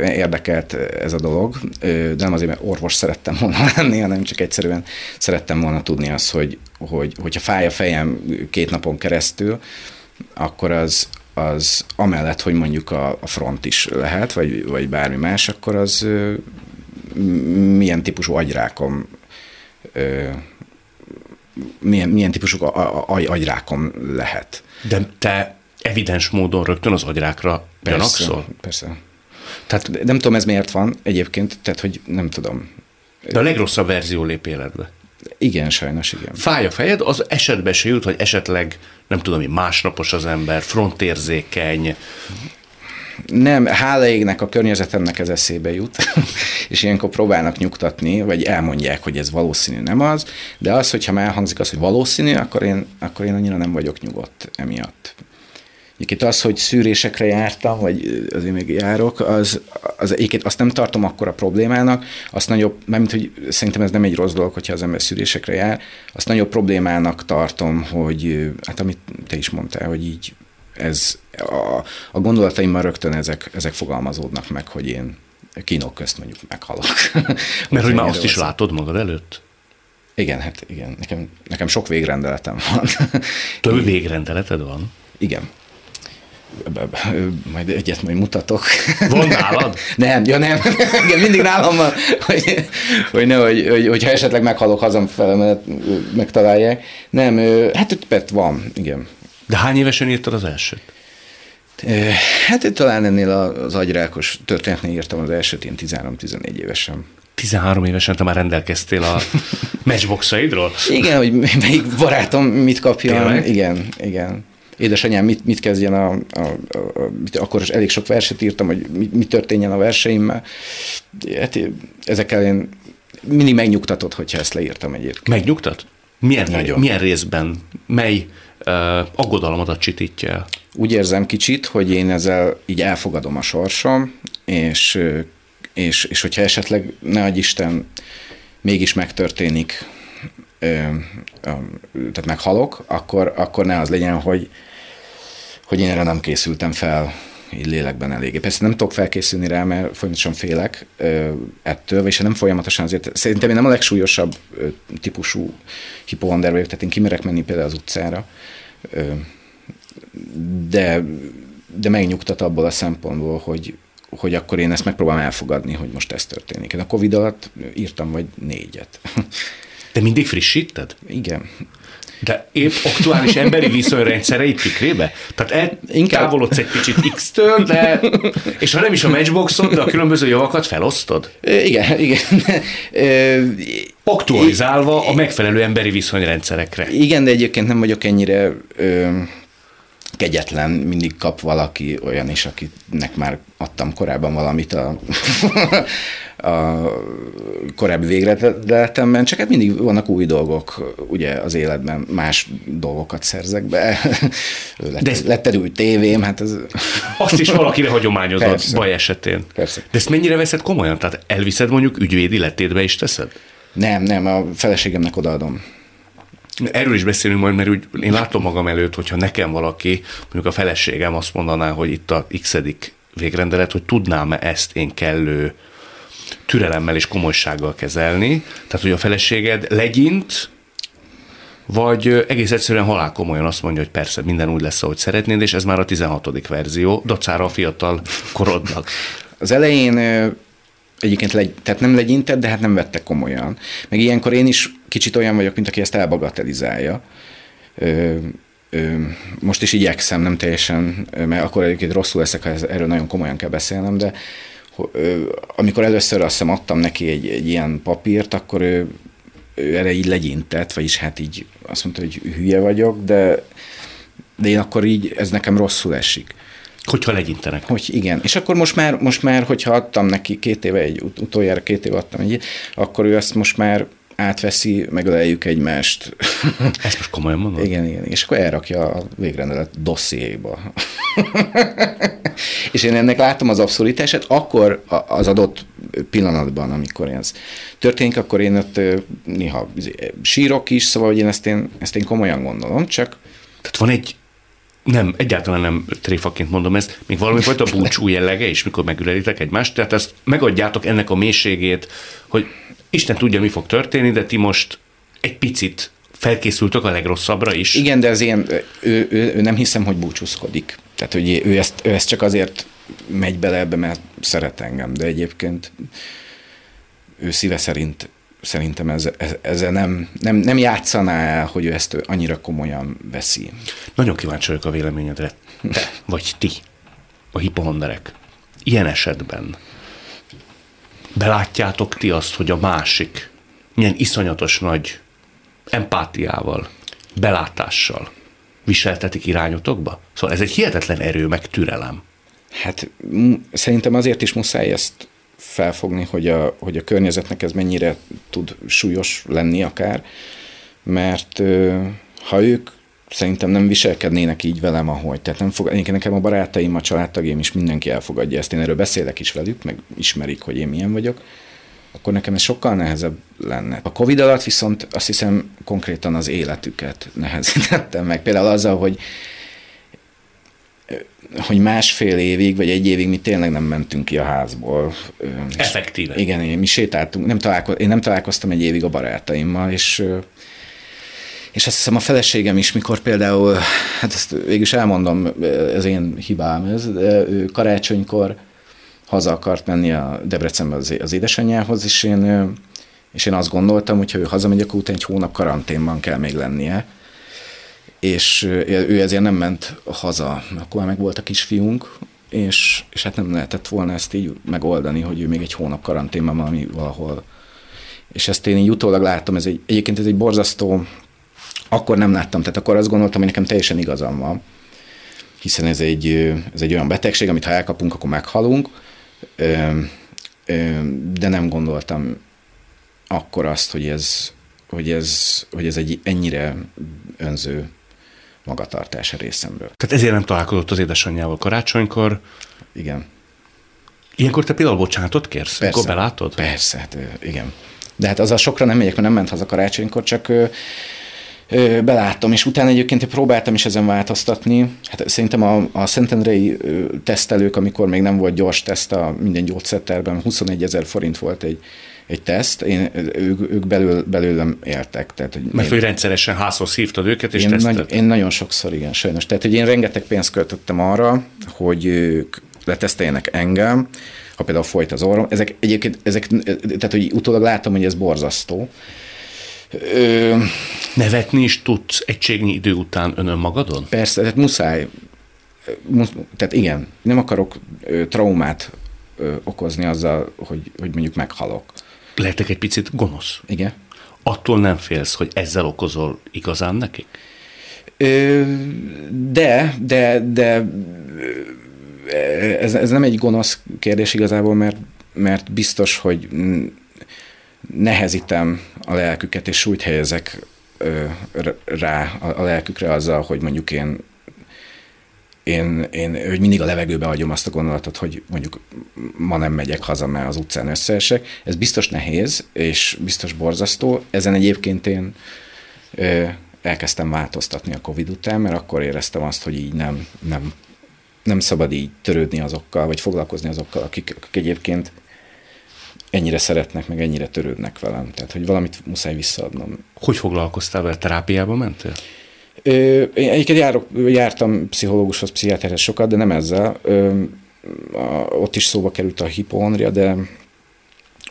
Speaker 3: érdekelt ez a dolog, de nem azért, mert orvos szerettem volna lenni, hanem csak egyszerűen szerettem volna tudni azt, hogy, hogy hogyha fáj a fejem két napon keresztül, akkor az, az amellett, hogy mondjuk a, a front is lehet, vagy, vagy bármi más, akkor az milyen típusú agyrákom milyen, milyen típusú agyrákom lehet.
Speaker 1: De te evidens módon rögtön az agyrákra persze, gyanakszol?
Speaker 3: Persze. Tehát nem tudom, ez miért van egyébként, tehát hogy nem tudom.
Speaker 1: De a legrosszabb verzió lép életbe.
Speaker 3: Igen, sajnos igen.
Speaker 1: Fáj a fejed, az esetbe se jut, hogy esetleg, nem tudom, hogy másnapos az ember, frontérzékeny.
Speaker 3: Nem, hála égnek a környezetemnek ez eszébe jut, <laughs> és ilyenkor próbálnak nyugtatni, vagy elmondják, hogy ez valószínű nem az, de az, hogyha már elhangzik az, hogy valószínű, akkor én, akkor én annyira nem vagyok nyugodt emiatt. Egyébként az, hogy szűrésekre jártam, vagy azért még járok, az, az egyébként azt nem tartom akkor a problémának, azt nagyobb, mert hogy szerintem ez nem egy rossz dolog, hogyha az ember szűrésekre jár, azt nagyobb problémának tartom, hogy hát amit te is mondtál, hogy így ez a, a gondolataimmal rögtön ezek, ezek fogalmazódnak meg, hogy én kínok közt mondjuk meghalok. <laughs>
Speaker 1: Mert hogy már azt is látod magad előtt?
Speaker 3: Igen, hát igen. Nekem, nekem sok végrendeletem van.
Speaker 1: Több <laughs> végrendeleted van?
Speaker 3: Igen majd egyet majd mutatok.
Speaker 1: Van nálad? <laughs>
Speaker 3: nem, ja nem, igen, mindig nálam van, hogy, hogy ne, hogy, hogy, hogyha esetleg meghalok hazamfele, megtalálják. Nem, hát öt van, igen.
Speaker 1: De hány évesen írtad az elsőt?
Speaker 3: Hát talán ennél az agyrákos történetnél írtam az elsőt, én 13-14 évesen.
Speaker 1: 13 évesen te már rendelkeztél a <laughs> matchboxaidról?
Speaker 3: Igen, hogy melyik barátom mit kapjon. Tényleg? Igen, igen édesanyám mit, mit kezdjen, a, a, a, a, akkor is elég sok verset írtam, hogy mi, mi történjen a verseimmel. Hát ezekkel én mindig megnyugtatott, hogyha ezt leírtam egyébként.
Speaker 1: Megnyugtat? Milyen, Nagyon. milyen részben? Mely uh, aggodalmadat csitítja el?
Speaker 3: Úgy érzem kicsit, hogy én ezzel így elfogadom a sorsom, és, és, és hogyha esetleg ne adj Isten, mégis megtörténik tehát meghalok, akkor, akkor ne az legyen, hogy, hogy én erre nem készültem fel így lélekben eléggé. Persze nem tudok felkészülni rá, mert folyamatosan félek ö, ettől, és nem folyamatosan azért, szerintem én nem a legsúlyosabb ö, típusú hipohonder vagyok, tehát én kimerek menni például az utcára, ö, de, de megnyugtat abból a szempontból, hogy, hogy akkor én ezt megpróbálom elfogadni, hogy most ez történik. Én a Covid alatt írtam vagy négyet. <laughs>
Speaker 1: Te mindig frissíted?
Speaker 3: Igen.
Speaker 1: De épp aktuális emberi viszonyrendszereit tükrébe? Tehát el, inkább távolodsz egy kicsit X-től, de, és ha nem is a matchboxod, de a különböző javakat felosztod?
Speaker 3: Igen, igen. <laughs>
Speaker 1: Aktualizálva a megfelelő emberi viszonyrendszerekre.
Speaker 3: Igen, de egyébként nem vagyok ennyire ö, kegyetlen, mindig kap valaki olyan is, akinek már adtam korábban valamit a, a korábbi véglettemben, csak hát mindig vannak új dolgok ugye az életben, más dolgokat szerzek be. <laughs> lett, De ezt, lett új tévém, hát ez...
Speaker 1: Azt is valakire hagyományozod baj esetén. Persze. De ezt mennyire veszed komolyan? Tehát elviszed mondjuk ügyvédi letétbe is teszed?
Speaker 3: Nem, nem, a feleségemnek odaadom.
Speaker 1: Erről is beszélünk majd, mert úgy én látom magam előtt, hogyha nekem valaki, mondjuk a feleségem azt mondaná, hogy itt a x végrendelet, hogy tudnám-e ezt én kellő türelemmel és komolysággal kezelni. Tehát, hogy a feleséged legyint, vagy egész egyszerűen halál komolyan azt mondja, hogy persze minden úgy lesz, ahogy szeretnéd, és ez már a 16. verzió, dacára a fiatal korodnak.
Speaker 3: Az elején egyébként legy, tehát nem legyintett, de hát nem vette komolyan. Meg ilyenkor én is kicsit olyan vagyok, mint aki ezt elbagatelizálja. Ö, ö, most is igyekszem, nem teljesen, mert akkor egyébként rosszul leszek, ha erről nagyon komolyan kell beszélnem, de amikor először azt hiszem adtam neki egy, egy ilyen papírt, akkor ő, ő erre így legyintett, vagyis hát így azt mondta, hogy hülye vagyok, de, de én akkor így, ez nekem rosszul esik.
Speaker 1: Hogyha legyintenek.
Speaker 3: Hogy igen. És akkor most már, most már hogyha adtam neki két éve, egy utoljára két éve adtam egy, akkor ő azt most már átveszi, megöleljük egymást. <laughs>
Speaker 1: Ezt most komolyan mondod?
Speaker 3: Igen, igen. És akkor elrakja a végrendelet dossziéba. <laughs> és én ennek látom az abszolítását, akkor az adott pillanatban, amikor ez történik, akkor én ott néha sírok is, szóval hogy én ezt én, ezt én komolyan gondolom, csak
Speaker 1: tehát van egy nem, egyáltalán nem tréfaként mondom ezt, még valami fajta <laughs> búcsú jellege is, mikor megülelitek egymást, tehát ezt megadjátok ennek a mélységét, hogy Isten tudja, mi fog történni, de ti most egy picit felkészültök a legrosszabbra is.
Speaker 3: Igen, de az ilyen, ő, ő, ő nem hiszem, hogy búcsúzkodik. Tehát, hogy ő ezt, ő ezt csak azért megy bele ebbe, mert szeret engem, de egyébként ő szíve szerint szerintem ez, ez, ezzel nem, nem, nem játszaná el, hogy ő ezt annyira komolyan veszi.
Speaker 1: Nagyon kíváncsi vagyok a véleményedre. Te, vagy ti, a hipohonderek. Ilyen esetben belátjátok ti azt, hogy a másik milyen iszonyatos nagy empátiával, belátással viseltetik irányotokba? Szóval ez egy hihetetlen erő, meg türelem.
Speaker 3: Hát szerintem azért is muszáj ezt felfogni, hogy a, hogy a környezetnek ez mennyire tud súlyos lenni akár, mert ha ők szerintem nem viselkednének így velem, ahogy. Tehát nem fog, én nekem a barátaim, a családtagjaim is mindenki elfogadja ezt. Én erről beszélek is velük, meg ismerik, hogy én milyen vagyok akkor nekem ez sokkal nehezebb lenne. A Covid alatt viszont azt hiszem konkrétan az életüket nehezítettem meg. Például azzal, hogy hogy másfél évig, vagy egy évig mi tényleg nem mentünk ki a házból.
Speaker 1: Effektíve.
Speaker 3: Igen, mi sétáltunk, nem találko- én nem találkoztam egy évig a barátaimmal, és és azt hiszem a feleségem is, mikor például, hát ezt végül is elmondom, ez én hibám ez, de ő karácsonykor haza akart menni a Debrecenbe az, az édesanyjához, és én, és én azt gondoltam, hogy ha ő hazamegy, akkor utána egy hónap karanténban kell még lennie és ő ezért nem ment haza. Akkor már meg volt a kisfiunk, és, és hát nem lehetett volna ezt így megoldani, hogy ő még egy hónap karanténban valami valahol. És ezt én így utólag láttam, ez egy, egyébként ez egy borzasztó, akkor nem láttam, tehát akkor azt gondoltam, hogy nekem teljesen igazam van, hiszen ez egy, ez egy olyan betegség, amit ha elkapunk, akkor meghalunk, de nem gondoltam akkor azt, hogy ez, hogy ez, hogy ez egy ennyire önző magatartása részemről.
Speaker 1: Tehát ezért nem találkozott az édesanyjával karácsonykor.
Speaker 3: Igen.
Speaker 1: Ilyenkor te például bocsánatot kérsz?
Speaker 3: Persze.
Speaker 1: Akkor belátod?
Speaker 3: Persze, hát igen. De hát az a sokra nem megyek, mert nem ment haza karácsonykor, csak ö, ö, beláttam, és utána egyébként próbáltam is ezen változtatni. Hát szerintem a, a Szentendrei tesztelők, amikor még nem volt gyors teszt a minden gyógyszerterben, 21 ezer forint volt egy egy teszt, én, ők, ők belül, belőlem éltek. Tehát, hogy
Speaker 1: Mert hogy rendszeresen házhoz hívtad őket, és én, nagy,
Speaker 3: én nagyon sokszor, igen, sajnos. Tehát, hogy én rengeteg pénzt költöttem arra, hogy ők leteszteljenek engem, ha például folyt az orrom. Ezek egyébként, ezek, tehát hogy utólag látom, hogy ez borzasztó. Ö,
Speaker 1: Nevetni is tudsz egységnyi idő után önön magadon?
Speaker 3: Persze, tehát muszáj. Musz, tehát igen, nem akarok ö, traumát ö, okozni azzal, hogy, hogy mondjuk meghalok.
Speaker 1: Lehetek egy picit gonosz?
Speaker 3: Igen.
Speaker 1: Attól nem félsz, hogy ezzel okozol igazán nekik?
Speaker 3: Ö, de, de, de ez, ez nem egy gonosz kérdés igazából, mert, mert biztos, hogy nehezítem a lelküket, és súlyt helyezek rá a lelkükre azzal, hogy mondjuk én én, én hogy mindig a levegőbe hagyom azt a gondolatot, hogy mondjuk ma nem megyek haza, mert az utcán összeesek. Ez biztos nehéz, és biztos borzasztó. Ezen egyébként én ö, elkezdtem változtatni a Covid után, mert akkor éreztem azt, hogy így nem, nem, nem szabad így törődni azokkal, vagy foglalkozni azokkal, akik, akik egyébként ennyire szeretnek, meg ennyire törődnek velem. Tehát, hogy valamit muszáj visszaadnom.
Speaker 1: Hogy foglalkoztál vele? Terápiába mentél?
Speaker 3: Én egyébként járok, jártam pszichológushoz, pszichiáterhez sokat, de nem ezzel. Ott is szóba került a hipohondria, de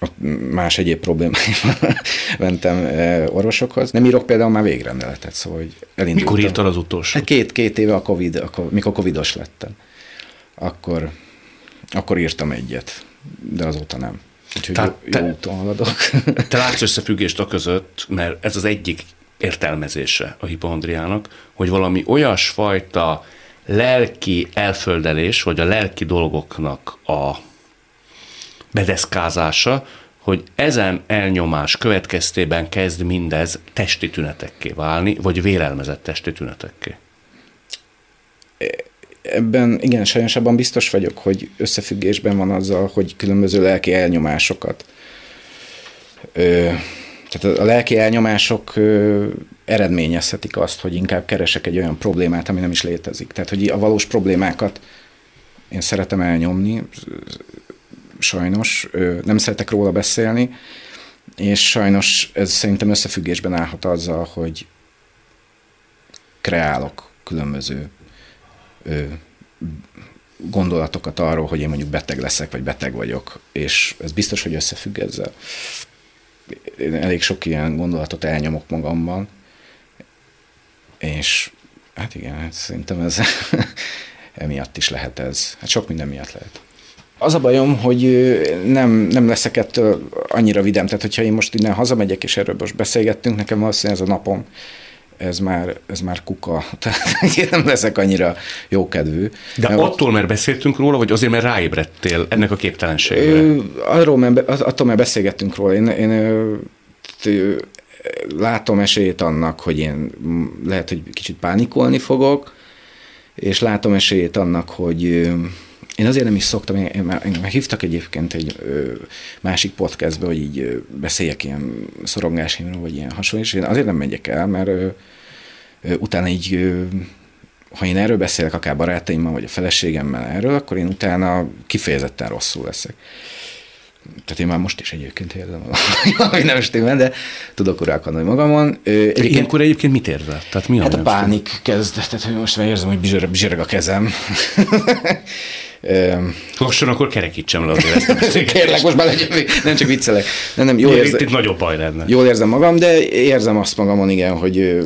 Speaker 3: ott más egyéb problémáimmal <laughs> mentem orvosokhoz. Nem írok például már végrendeletet, szóval hogy elindultam.
Speaker 1: Mikor írtad az utolsó?
Speaker 3: Hát két, két éve a COVID, akkor, mikor covidos lettem. Akkor, akkor írtam egyet, de azóta nem. Úgyhogy Tehát jó, jó úton haladok.
Speaker 1: Te látsz összefüggést a között, mert ez az egyik értelmezése a hipohondriának, hogy valami olyasfajta lelki elföldelés, vagy a lelki dolgoknak a bedeszkázása, hogy ezen elnyomás következtében kezd mindez testi tünetekké válni, vagy vélelmezett testi tünetekké.
Speaker 3: Ebben igen, sajnosabban biztos vagyok, hogy összefüggésben van azzal, hogy különböző lelki elnyomásokat ö, tehát a lelki elnyomások eredményezhetik azt, hogy inkább keresek egy olyan problémát, ami nem is létezik. Tehát, hogy a valós problémákat én szeretem elnyomni, sajnos, nem szeretek róla beszélni, és sajnos ez szerintem összefüggésben állhat azzal, hogy kreálok különböző gondolatokat arról, hogy én mondjuk beteg leszek, vagy beteg vagyok, és ez biztos, hogy összefügg ezzel én elég sok ilyen gondolatot elnyomok magamban, és hát igen, hát szerintem ez <laughs> emiatt is lehet ez. Hát sok minden miatt lehet. Az a bajom, hogy nem, nem leszek ettől annyira vidám, tehát hogyha én most innen hazamegyek, és erről most beszélgettünk, nekem valószínűleg ez a napom ez már, ez már kuka. <laughs> Tehát én nem leszek annyira jókedvű.
Speaker 1: De mert attól, mert beszéltünk róla, vagy azért, mert ráébredtél ennek a képtelenségre?
Speaker 3: Arról, mert, attól, mert beszélgettünk róla. Én, én látom esélyét annak, hogy én lehet, hogy kicsit pánikolni fogok, és látom esélyét annak, hogy én azért nem is szoktam, én, már, már hívtak egyébként egy ö, másik podcastbe, hogy így ö, beszéljek ilyen szorongásaimról, vagy ilyen hasonló, és én azért nem megyek el, mert ö, ö, utána így, ö, ha én erről beszélek, akár barátaimmal, vagy a feleségemmel erről, akkor én utána kifejezetten rosszul leszek. Tehát én már most is egyébként érzem, hogy nem stimmel, de tudok uralkodni magamon.
Speaker 1: Egyébként, Ilyenkor egyébként mit érzel? Tehát mi a
Speaker 3: hát a pánik kezd, tehát hogy most már érzem, hogy bizsereg a kezem.
Speaker 1: Lassan akkor kerekítsem le azért ezt. <laughs>
Speaker 3: Kérlek, most már legyen, nem csak viccelek. Nem, nem, jól
Speaker 1: érzem, itt nagyobb baj lenne.
Speaker 3: Jól érzem magam, de érzem azt magamon, igen, hogy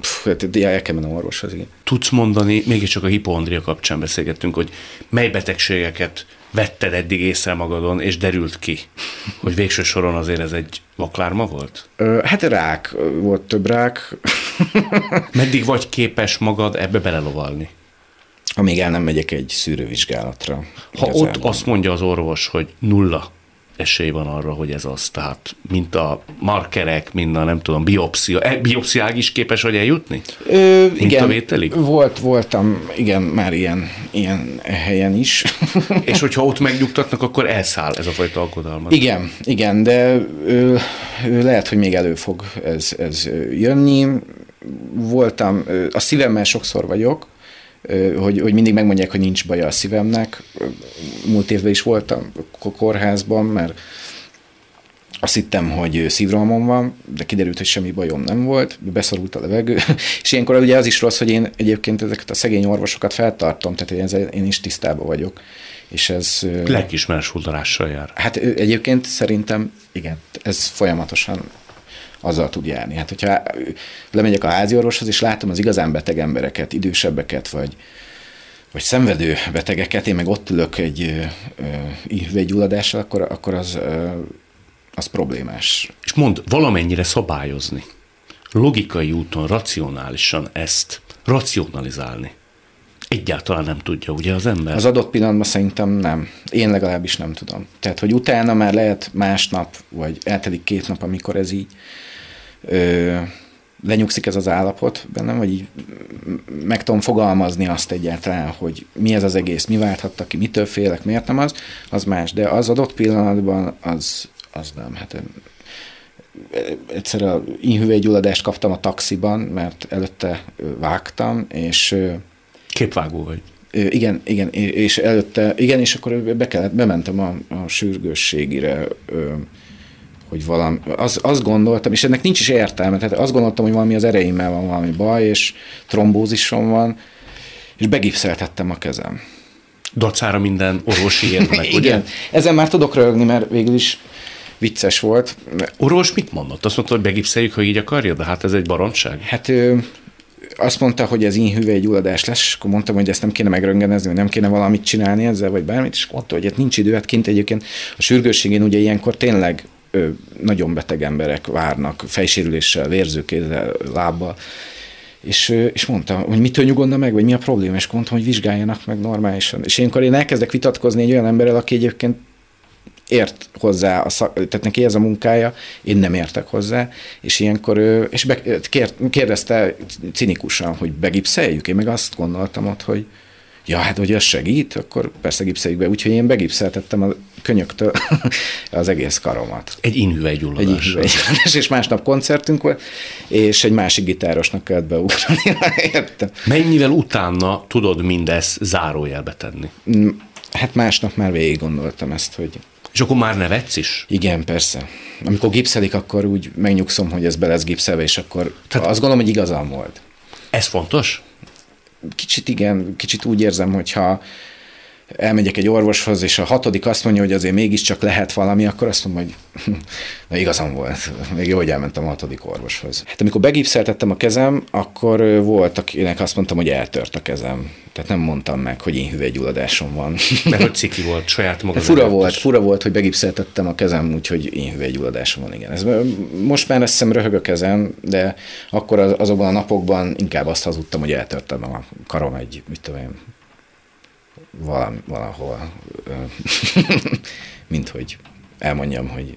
Speaker 3: pff, hát, el kell mennem orvoshoz, igen.
Speaker 1: Tudsz mondani, mégiscsak a hipohondria kapcsán beszélgettünk, hogy mely betegségeket vetted eddig észre magadon, és derült ki, hogy végső soron azért ez egy vaklárma volt?
Speaker 3: Ö, hát rák, volt több rák. <laughs>
Speaker 1: Meddig vagy képes magad ebbe belelovalni?
Speaker 3: Amíg el nem megyek egy szűrővizsgálatra.
Speaker 1: Ha igazából. ott azt mondja az orvos, hogy nulla esély van arra, hogy ez az, tehát mint a markerek, mint a nem tudom, biopszia, e, biopsziág is képes vagy eljutni?
Speaker 3: Ö, igen, volt, voltam, igen, már ilyen, ilyen helyen is. <laughs>
Speaker 1: És hogyha ott megnyugtatnak, akkor elszáll ez a fajta aggodalmat.
Speaker 3: Igen, igen, de ö, lehet, hogy még elő fog ez, ez jönni. Voltam, a szívemmel sokszor vagyok, hogy, hogy mindig megmondják, hogy nincs baja a szívemnek. Múlt évben is voltam a kórházban, mert azt hittem, hogy szívrohamom van, de kiderült, hogy semmi bajom nem volt, beszorult a levegő, <laughs> és ilyenkor ugye az is rossz, hogy én egyébként ezeket a szegény orvosokat feltartom, tehát ezzel én is tisztában vagyok. És ez...
Speaker 1: Lelkismeres fuldarással jár.
Speaker 3: Hát egyébként szerintem igen, ez folyamatosan azzal tud járni. Hát, hogyha lemegyek a házi orvoshoz, és látom az igazán beteg embereket, idősebbeket, vagy, vagy szenvedő betegeket, én meg ott ülök egy üveggyulladással, akkor, akkor az, az problémás.
Speaker 1: És mond, valamennyire szabályozni, logikai úton, racionálisan ezt racionalizálni. Egyáltalán nem tudja, ugye az ember?
Speaker 3: Az adott pillanatban szerintem nem. Én legalábbis nem tudom. Tehát, hogy utána már lehet másnap, vagy eltelik két nap, amikor ez így ö, lenyugszik ez az állapot bennem, vagy így meg tudom fogalmazni azt egyáltalán, hogy mi ez az egész, mi válthatta ki, mitől félek, miért nem az, az más. De az adott pillanatban az, az nem. Hát egyszer a inhüvelygyulladást kaptam a taxiban, mert előtte vágtam, és
Speaker 1: Képvágó vagy.
Speaker 3: Igen, igen, és előtte, igen, és akkor be kellett, bementem a, a sürgősségire, hogy valami, az, azt gondoltam, és ennek nincs is értelme, tehát azt gondoltam, hogy valami az ereimmel van valami baj, és trombózisom van, és begipszeltettem a kezem.
Speaker 1: Dacára minden orvosi érnek, <laughs> ugye?
Speaker 3: Igen, ezen már tudok rögni, mert végül is vicces volt.
Speaker 1: Orvos mit mondott? Azt mondta, hogy begipszeljük, ha így akarja, de hát ez egy baromság.
Speaker 3: Hát azt mondta, hogy ez egy gyulladás lesz, és akkor mondtam, hogy ezt nem kéne megröngenezni, vagy nem kéne valamit csinálni ezzel, vagy bármit, és mondta, hogy hát nincs idő, hát kint egyébként a sürgősségén ugye ilyenkor tényleg nagyon beteg emberek várnak, fejsérüléssel, vérzőkézzel, lábbal, és, és mondta, hogy mitől nyugodna meg, vagy mi a probléma, és mondtam, hogy vizsgáljanak meg normálisan. És ilyenkor én elkezdek vitatkozni egy olyan emberrel, aki egyébként ért hozzá, a szak, tehát neki ez a munkája, én nem értek hozzá, és ilyenkor ő, és be, kér, kérdezte cinikusan, hogy begipszeljük, én meg azt gondoltam ott, hogy ja, hát hogy ez segít, akkor persze gipszeljük be, úgyhogy én begipszeltettem a könyöktől <laughs> az egész karomat.
Speaker 1: Egy inhüvelygyulladás.
Speaker 3: Egy és másnap koncertünk volt, és egy másik gitárosnak kellett beugrani. <laughs>
Speaker 1: Értem. Mennyivel utána tudod mindezt zárójelbe tenni? Mm,
Speaker 3: hát másnap már végig gondoltam ezt, hogy
Speaker 1: és akkor már nevetsz is?
Speaker 3: Igen, persze. Amikor gipszelik, akkor úgy megnyugszom, hogy ez be lesz gipszelve, és akkor Tehát azt gondolom, hogy igazam volt.
Speaker 1: Ez fontos?
Speaker 3: Kicsit igen, kicsit úgy érzem, hogyha elmegyek egy orvoshoz, és a hatodik azt mondja, hogy azért mégiscsak lehet valami, akkor azt mondom, hogy <laughs> na igazam volt, még jó, hogy elmentem a hatodik orvoshoz. Hát amikor begipszeltettem a kezem, akkor volt, akinek azt mondtam, hogy eltört a kezem. Tehát nem mondtam meg, hogy én hüvelygyulladásom van.
Speaker 1: Mert hogy ciki volt, saját maga.
Speaker 3: Fura volt, is. fura volt, hogy begipszeltettem a kezem, úgyhogy én hüvelygyulladásom van, igen. Ez, most már azt hiszem röhög a kezem, de akkor az, azokban a napokban inkább azt hazudtam, hogy eltörtem a karom egy, mit tudom én, valami, valahol, <laughs> mint hogy elmondjam, hogy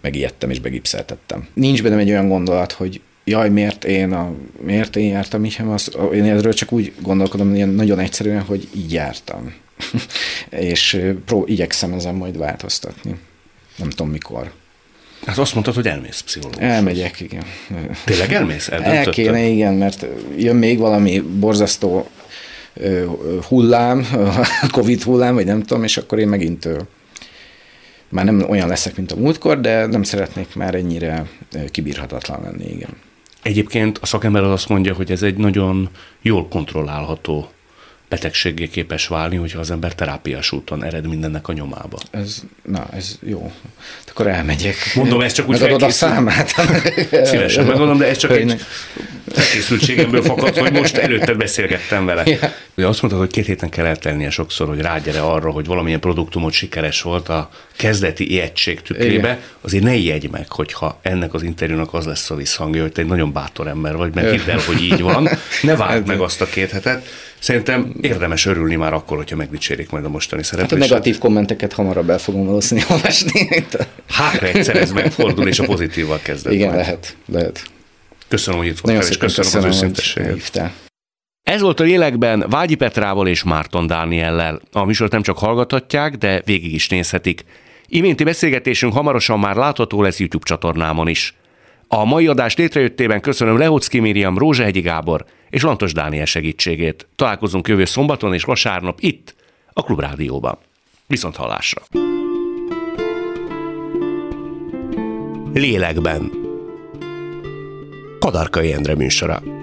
Speaker 3: megijedtem és begipszeltettem. Nincs bennem egy olyan gondolat, hogy jaj, miért én, a, miért én jártam így, az, én erről csak úgy gondolkodom, ilyen nagyon egyszerűen, hogy így jártam. <laughs> és pró, igyekszem ezen majd változtatni. Nem tudom mikor.
Speaker 1: Hát azt mondtad, hogy elmész pszichológus.
Speaker 3: Elmegyek, igen.
Speaker 1: Tényleg elmész? <laughs>
Speaker 3: El kéne, igen, mert jön még valami borzasztó hullám, <laughs> Covid hullám, vagy nem tudom, és akkor én megint már nem olyan leszek, mint a múltkor, de nem szeretnék már ennyire kibírhatatlan lenni, igen.
Speaker 1: Egyébként a szakember az azt mondja, hogy ez egy nagyon jól kontrollálható betegségé képes válni, hogyha az ember terápiás úton ered mindennek a nyomába.
Speaker 3: Ez, na, ez jó. Akkor elmegyek.
Speaker 1: Mondom, ez csak úgy
Speaker 3: Megadod a számát. <laughs>
Speaker 1: Szívesen megadom, de ez csak egy felkészültségemből fakad, hogy most előtte beszélgettem vele. Ja. Ugye azt mondtad, hogy két héten kell eltelnie sokszor, hogy rágyere arra, hogy valamilyen produktumot sikeres volt a kezdeti ijegység tükrébe. Igen. Azért ne ijedj meg, hogyha ennek az interjúnak az lesz a visszhangja, hogy te egy nagyon bátor ember vagy, mert hidd el, hogy így van. Ne várd hát meg azt a két hetet. Szerintem érdemes örülni már akkor, hogyha megdicsérik majd a mostani szereplést.
Speaker 3: Hát a negatív kommenteket hamarabb el fogom valószínűleg olvasni.
Speaker 1: Hát, egyszer ez megfordul, és a pozitívval kezdett.
Speaker 3: Igen, majd. lehet, lehet.
Speaker 1: Köszönöm, hogy itt voltál, és köszönöm, köszönöm az őszintességet. Ez volt a lélekben Vágyi Petrával és Márton Dániellel. A műsort nem csak hallgathatják, de végig is nézhetik. Iménti beszélgetésünk hamarosan már látható lesz YouTube csatornámon is. A mai adás létrejöttében köszönöm Lehocki Miriam, Rózsehegyi Gábor és Lantos Dániel segítségét. Találkozunk jövő szombaton és vasárnap itt, a Klubrádióban. Viszont hallásra! Lélekben Kadarkai Endre műsora.